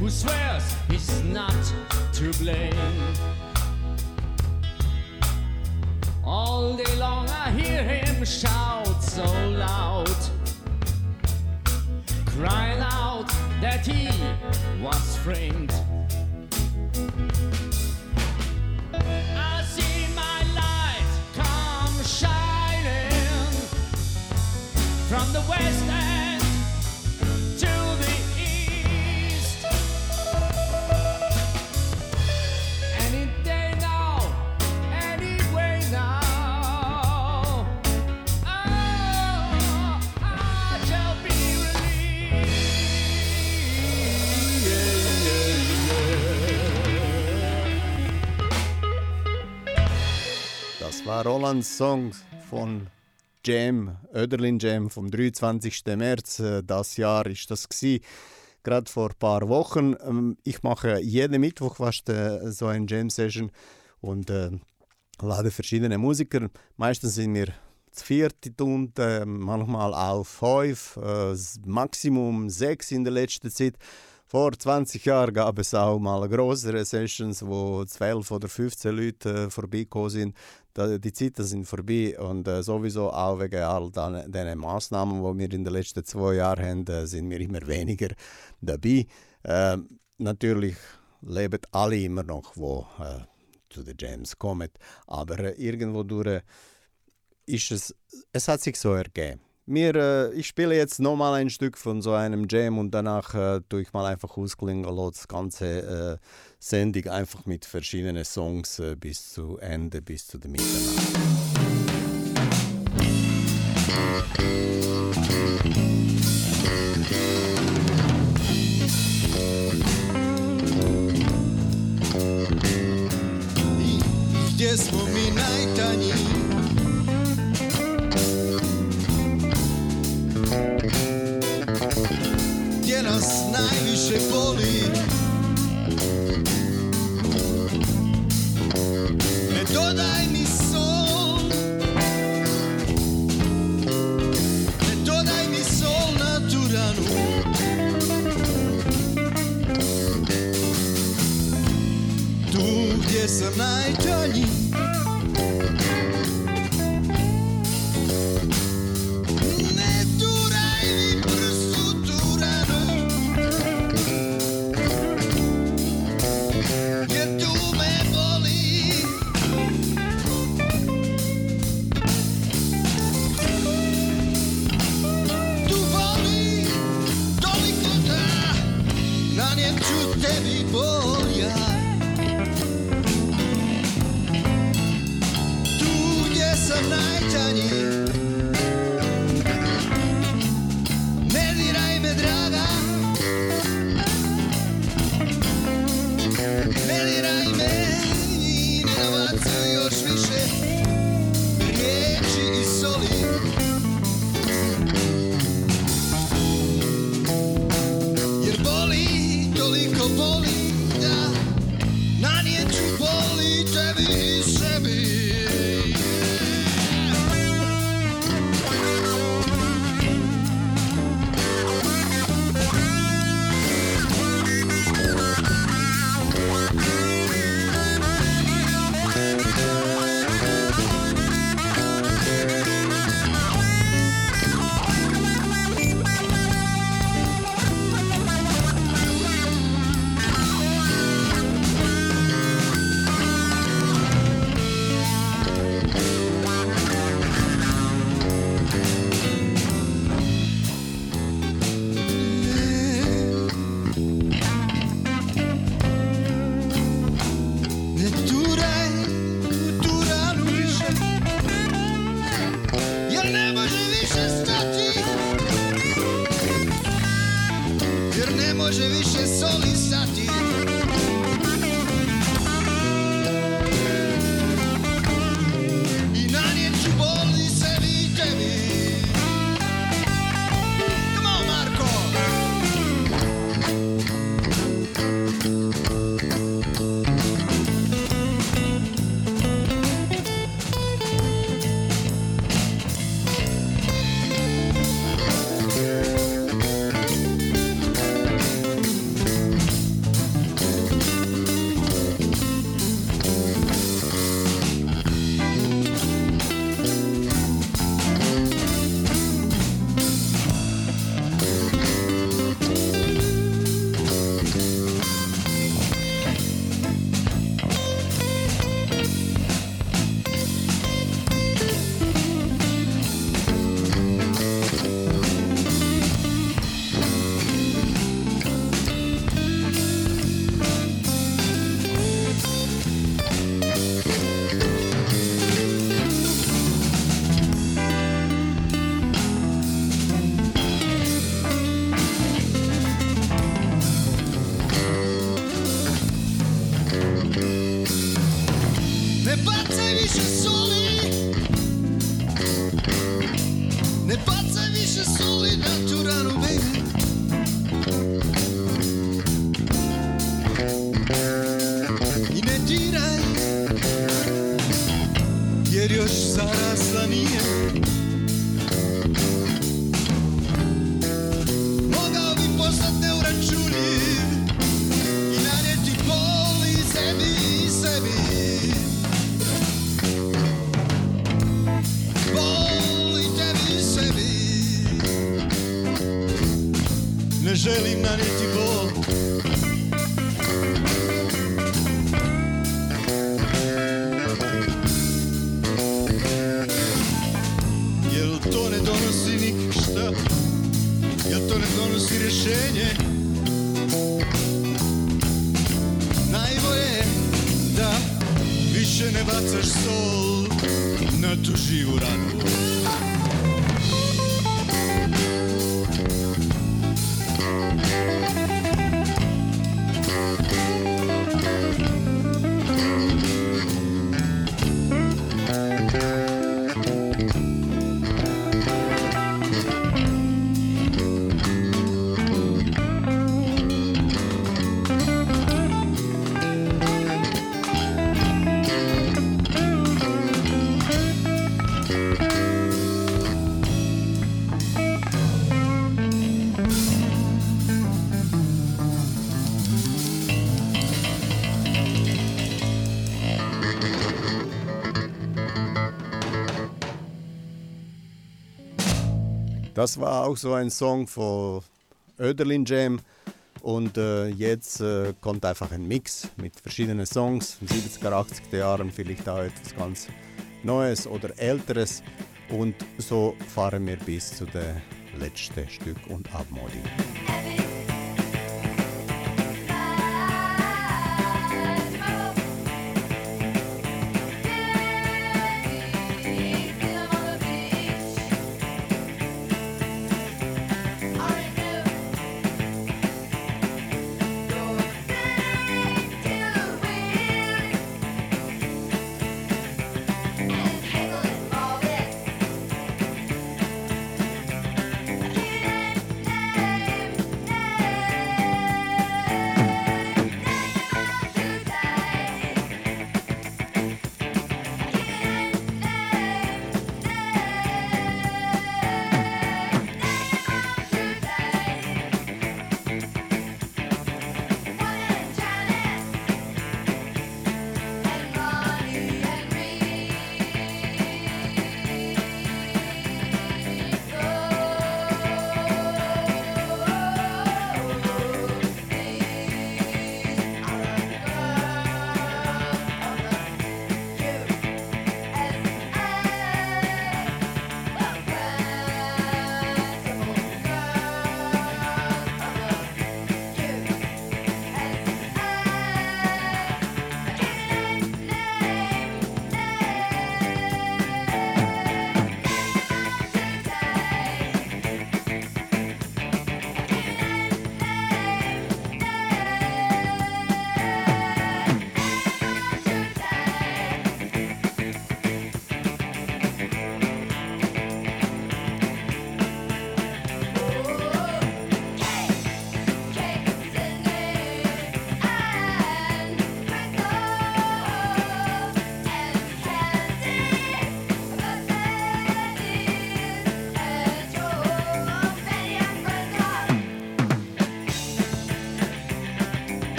Who swears he's not to blame. Das war Rolands Song von Jam, Öderlin Jam vom 23. März. Äh, Das Jahr ist das gsi. Gerade vor ein paar Wochen. Ähm, Ich mache jeden Mittwoch fast äh, so eine Jam-Session und äh, lade verschiedene Musiker. Meistens sind wir zu viert und äh, manchmal auch fünf, äh, Maximum sechs in der letzten Zeit. Vor 20 Jahren gab es auch mal größere Sessions, wo 12 oder 15 Leute äh, vorbeigekommen sind. Da, die Zeiten sind vorbei und äh, sowieso auch wegen all den, Massnahmen, die wir in den letzten zwei Jahren haben, äh, sind wir immer weniger dabei. Äh, natürlich leben alle immer noch, wo äh, zu den Jams kommen, aber äh, irgendwo durch äh, ist es, es hat sich so ergeben. Mir, äh, ich spiele jetzt nochmal ein Stück von so einem Jam und danach äh, tue ich mal einfach ausklingen lasse das ganze äh, Sendung einfach mit verschiedenen Songs äh, bis zu Ende, bis zu der Mitternacht. Gdje smo mi najviše boli. Ne dodaj mi sol. Ne dodaj mi sol na tu ranu. Tu gdje sam najtanji sam najtanji Ne diraj me draga. Ne diraj me i ne još više. Riječi i soli. Jer boli, toliko boli da Nanijet ću boli tebi sebi Das war auch so ein Song von Öderlin Jam. Und äh, jetzt äh, kommt einfach ein Mix mit verschiedenen Songs, 70er, 80er Jahren, vielleicht auch etwas ganz Neues oder Älteres. Und so fahren wir bis zu dem letzten Stück und Abmodi.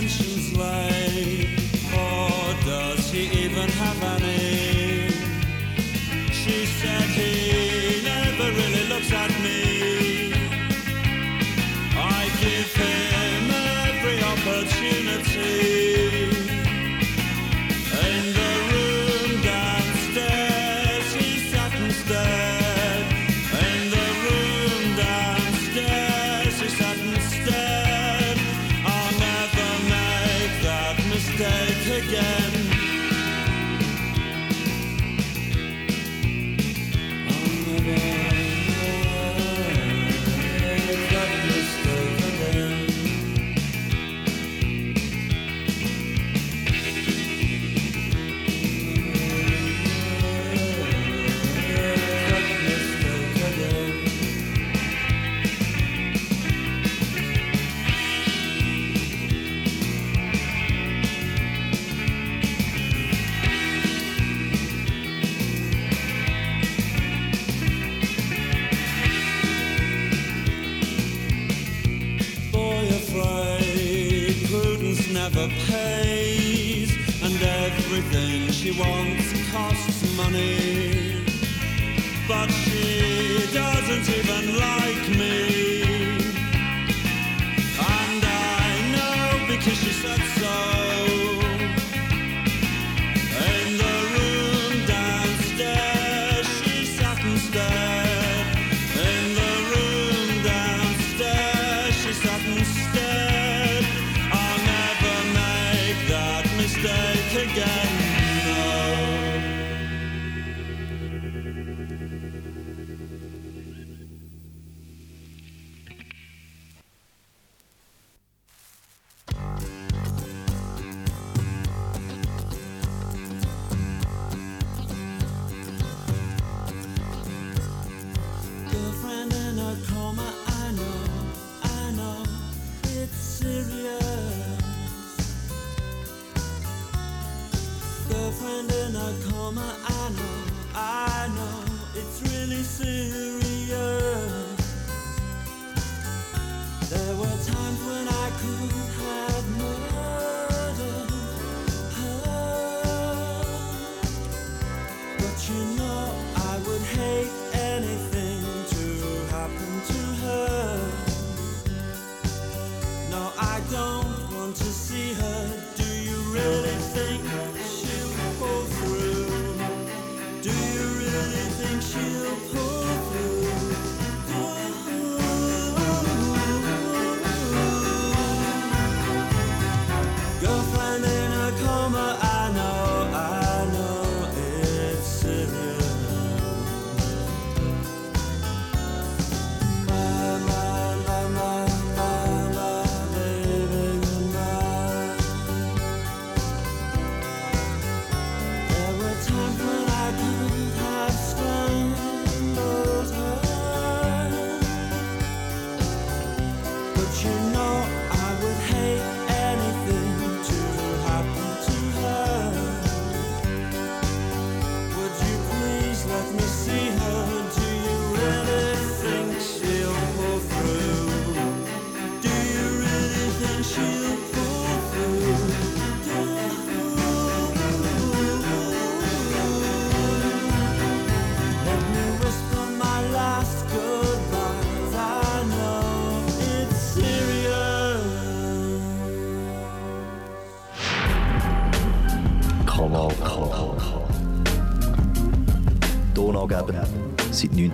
mansions like.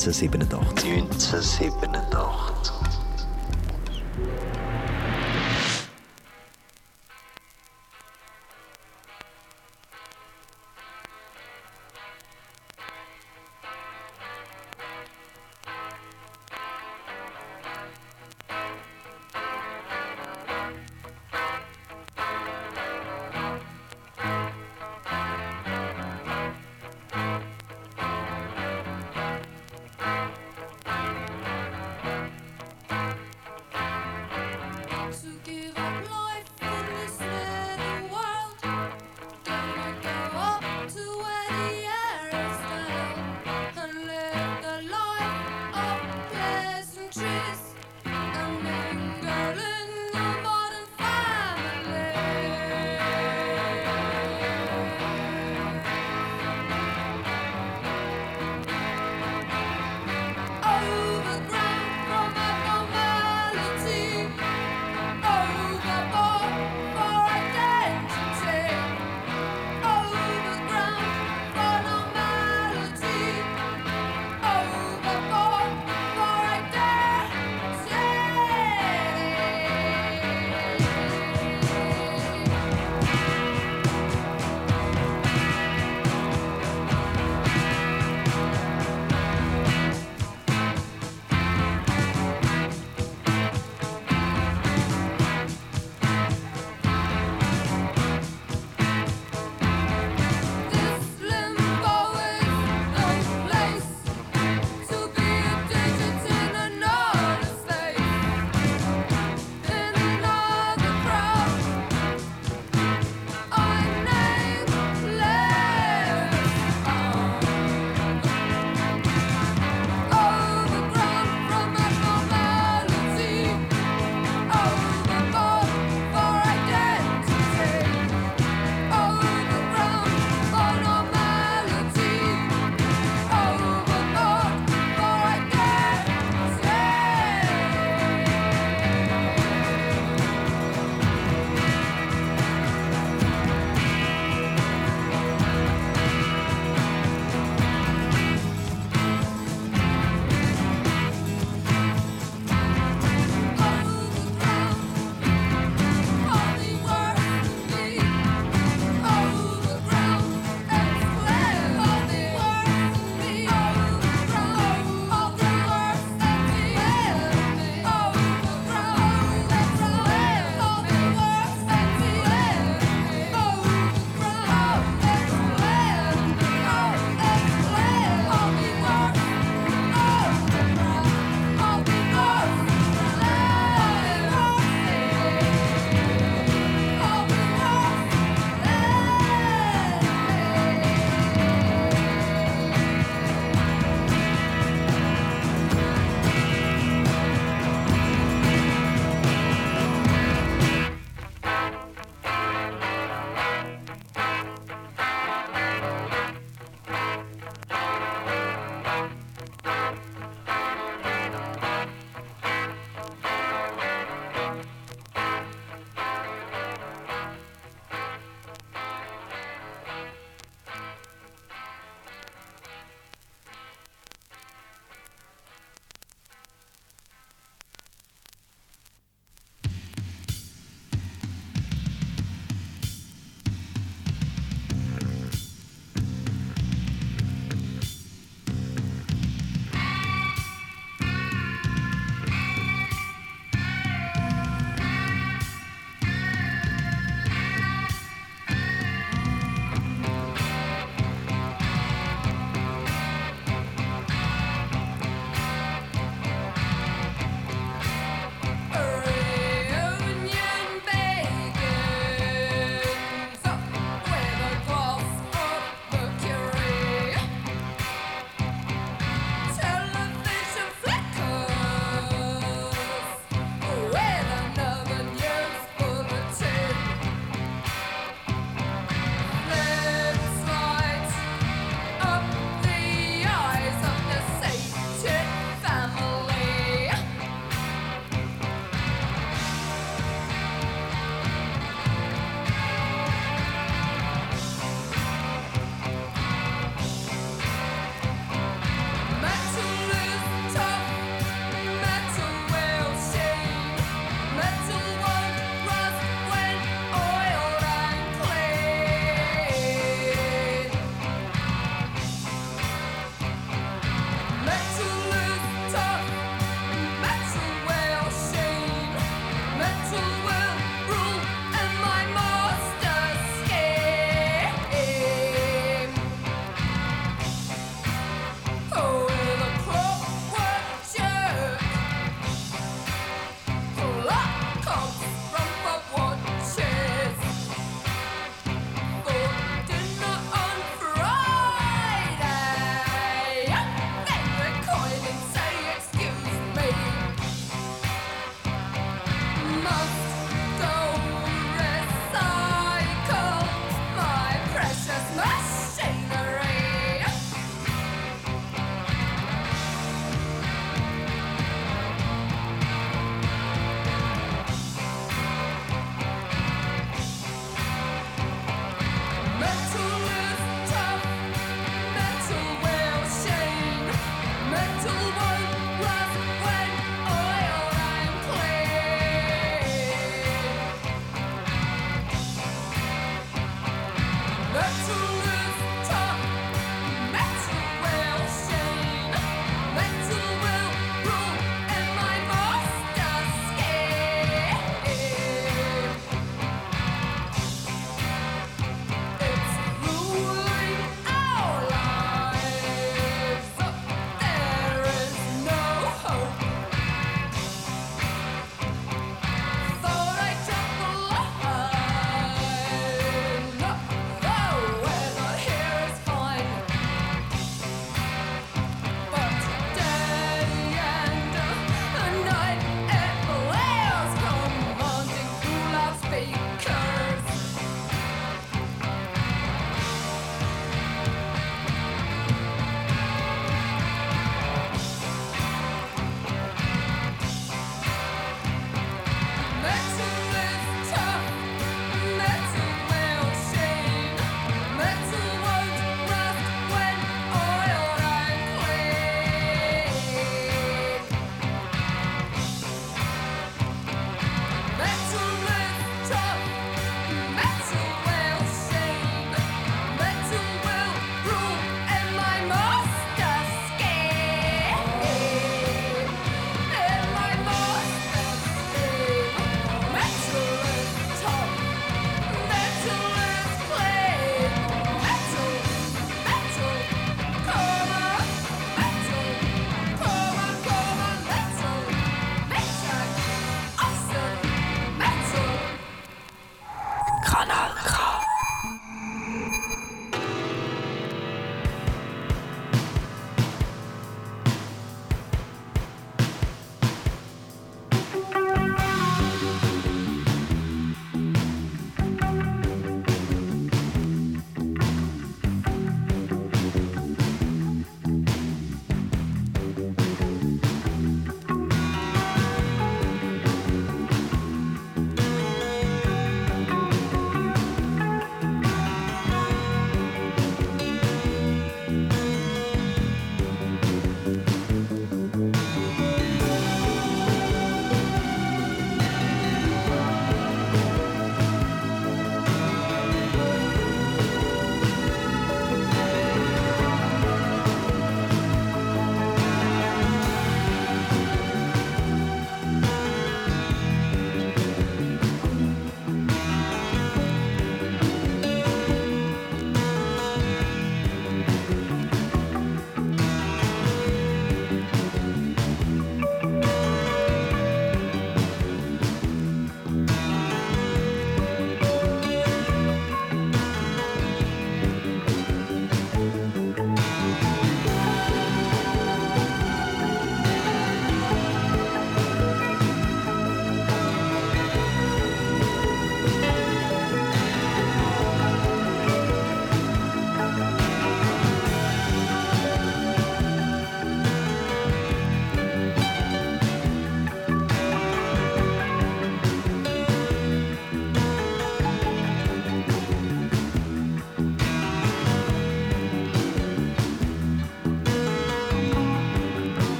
1987. 1987.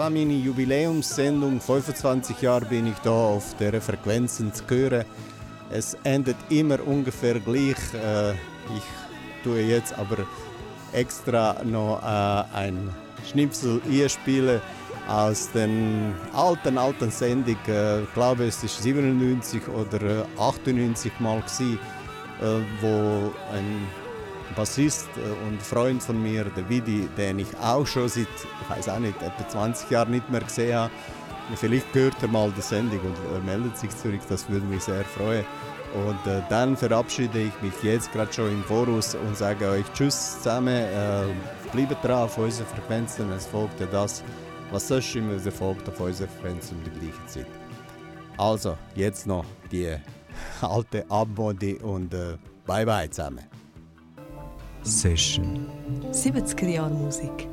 war meine Jubiläumssendung. 25 Jahre bin ich da auf der Frequenzen zu hören. Es endet immer ungefähr gleich. Äh, ich tue jetzt aber extra noch äh, ein Schnipsel einspielen aus den alten, alten Sendung. Äh, ich glaube, es ist 97 oder äh, 98 mal gewesen, äh, wo ein Bassist äh, und Freund von mir, der Vidi, den ich auch schon seit, ich weiß auch nicht, etwa 20 Jahren nicht mehr gesehen habe. Vielleicht hört er mal die Sendung und meldet sich zurück, das würde mich sehr freuen. Und äh, dann verabschiede ich mich jetzt gerade schon im Voraus und sage euch Tschüss zusammen. Äh, bleibt dran auf unseren Frequenzen, es folgt ja das, was sonst immer folgt auf unseren Frequenzen um die gleiche Zeit. Also, jetzt noch die alte Abmodi und äh, bye bye zusammen. Session. 70er Jahre Musik.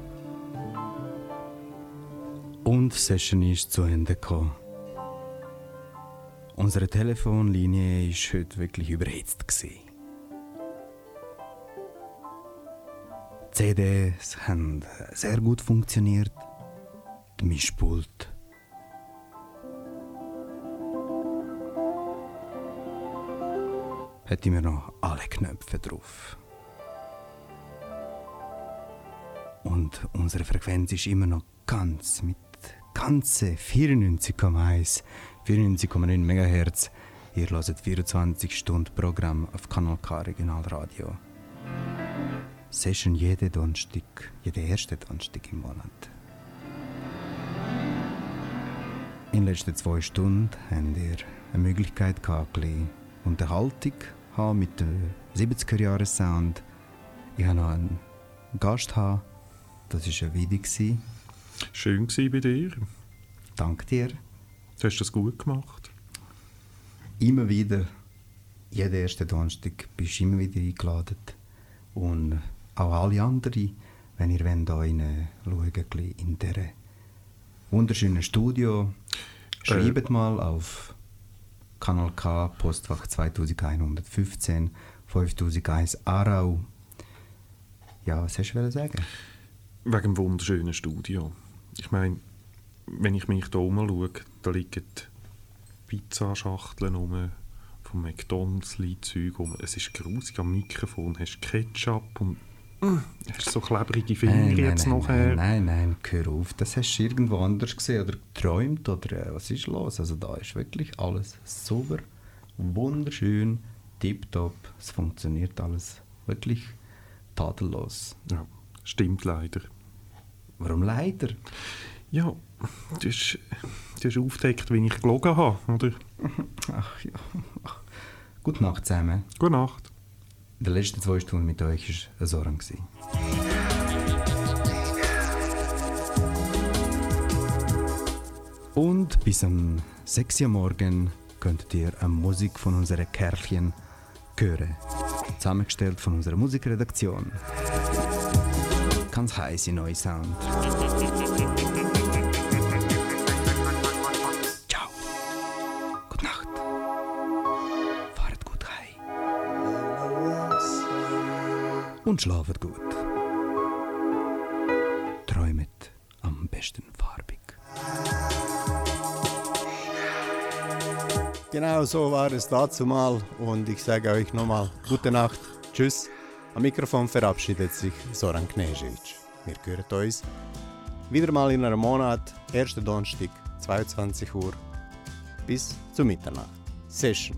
Und die Session ist zu Ende gekommen. Unsere Telefonlinie ist heute wirklich überhitzt. Gewesen. Die CDs haben sehr gut funktioniert. Die Mischpult. Hat immer noch alle Knöpfe drauf. Und unsere Frequenz ist immer noch ganz mit ganze 94,1, 94,9 MHz. Ihr hört 24 Stunden Programm auf Kanal K Regionalradio. Session jede Donnerstag, jede erste Donnerstag im Monat. In den letzten zwei Stunden habt ihr eine Möglichkeit gehabt, ein Unterhaltung haben mit dem 70er-Jahres-Sound. Ich habe noch einen Gast haben. Das war ein Video. gewesen. Schön war bei dir. Danke dir. Du hast das gut gemacht. Immer wieder, jeden ersten Donnerstag bist du immer wieder eingeladen. Und auch alle anderen, wenn ihr wollt, rein schauen in diesem wunderschönen Studio, schreibt mal auf Kanal K, Postfach 2115, 5001 Aarau. Ja, was hast du sagen? Wegen dem wunderschönen Studio. Ich meine, wenn ich mich hier umschaue, da liegen Pizzaschachteln rum, vom McDonalds liegt Zeug rum. Es ist grusig am Mikrofon, hast Ketchup und mm, hast so klebrige Finger Nein, jetzt nein, nachher. Nein, nein, nein, hör auf. Das hast du irgendwo anders gesehen oder geträumt oder äh, was ist los? Also da ist wirklich alles super, wunderschön, tipptopp. Es funktioniert alles wirklich tadellos. Ja, stimmt leider. Warum leider? Ja, du hast, du hast aufgedeckt, wie ich gelogen habe, oder? Ach ja. Gute Nacht zusammen. Gute Nacht. In den letzten zwei Stunden mit euch war Soran. Und bis am 6 Uhr morgen könnt ihr eine Musik von unseren Kerlchen hören. Zusammengestellt von unserer Musikredaktion. Ganz heiße neue Sound. Ciao. Gute Nacht. Fahrt gut heim. Und schlaft gut. Träumet am besten farbig. Genau so war es dazu mal und ich sage euch nochmal gute Nacht, tschüss. Am Mikrofon verabschiedet sich Soran Knežević. Wir hören uns wieder mal in einem Monat, 1. Donnerstag, 22 Uhr bis zu Mitternacht. Session.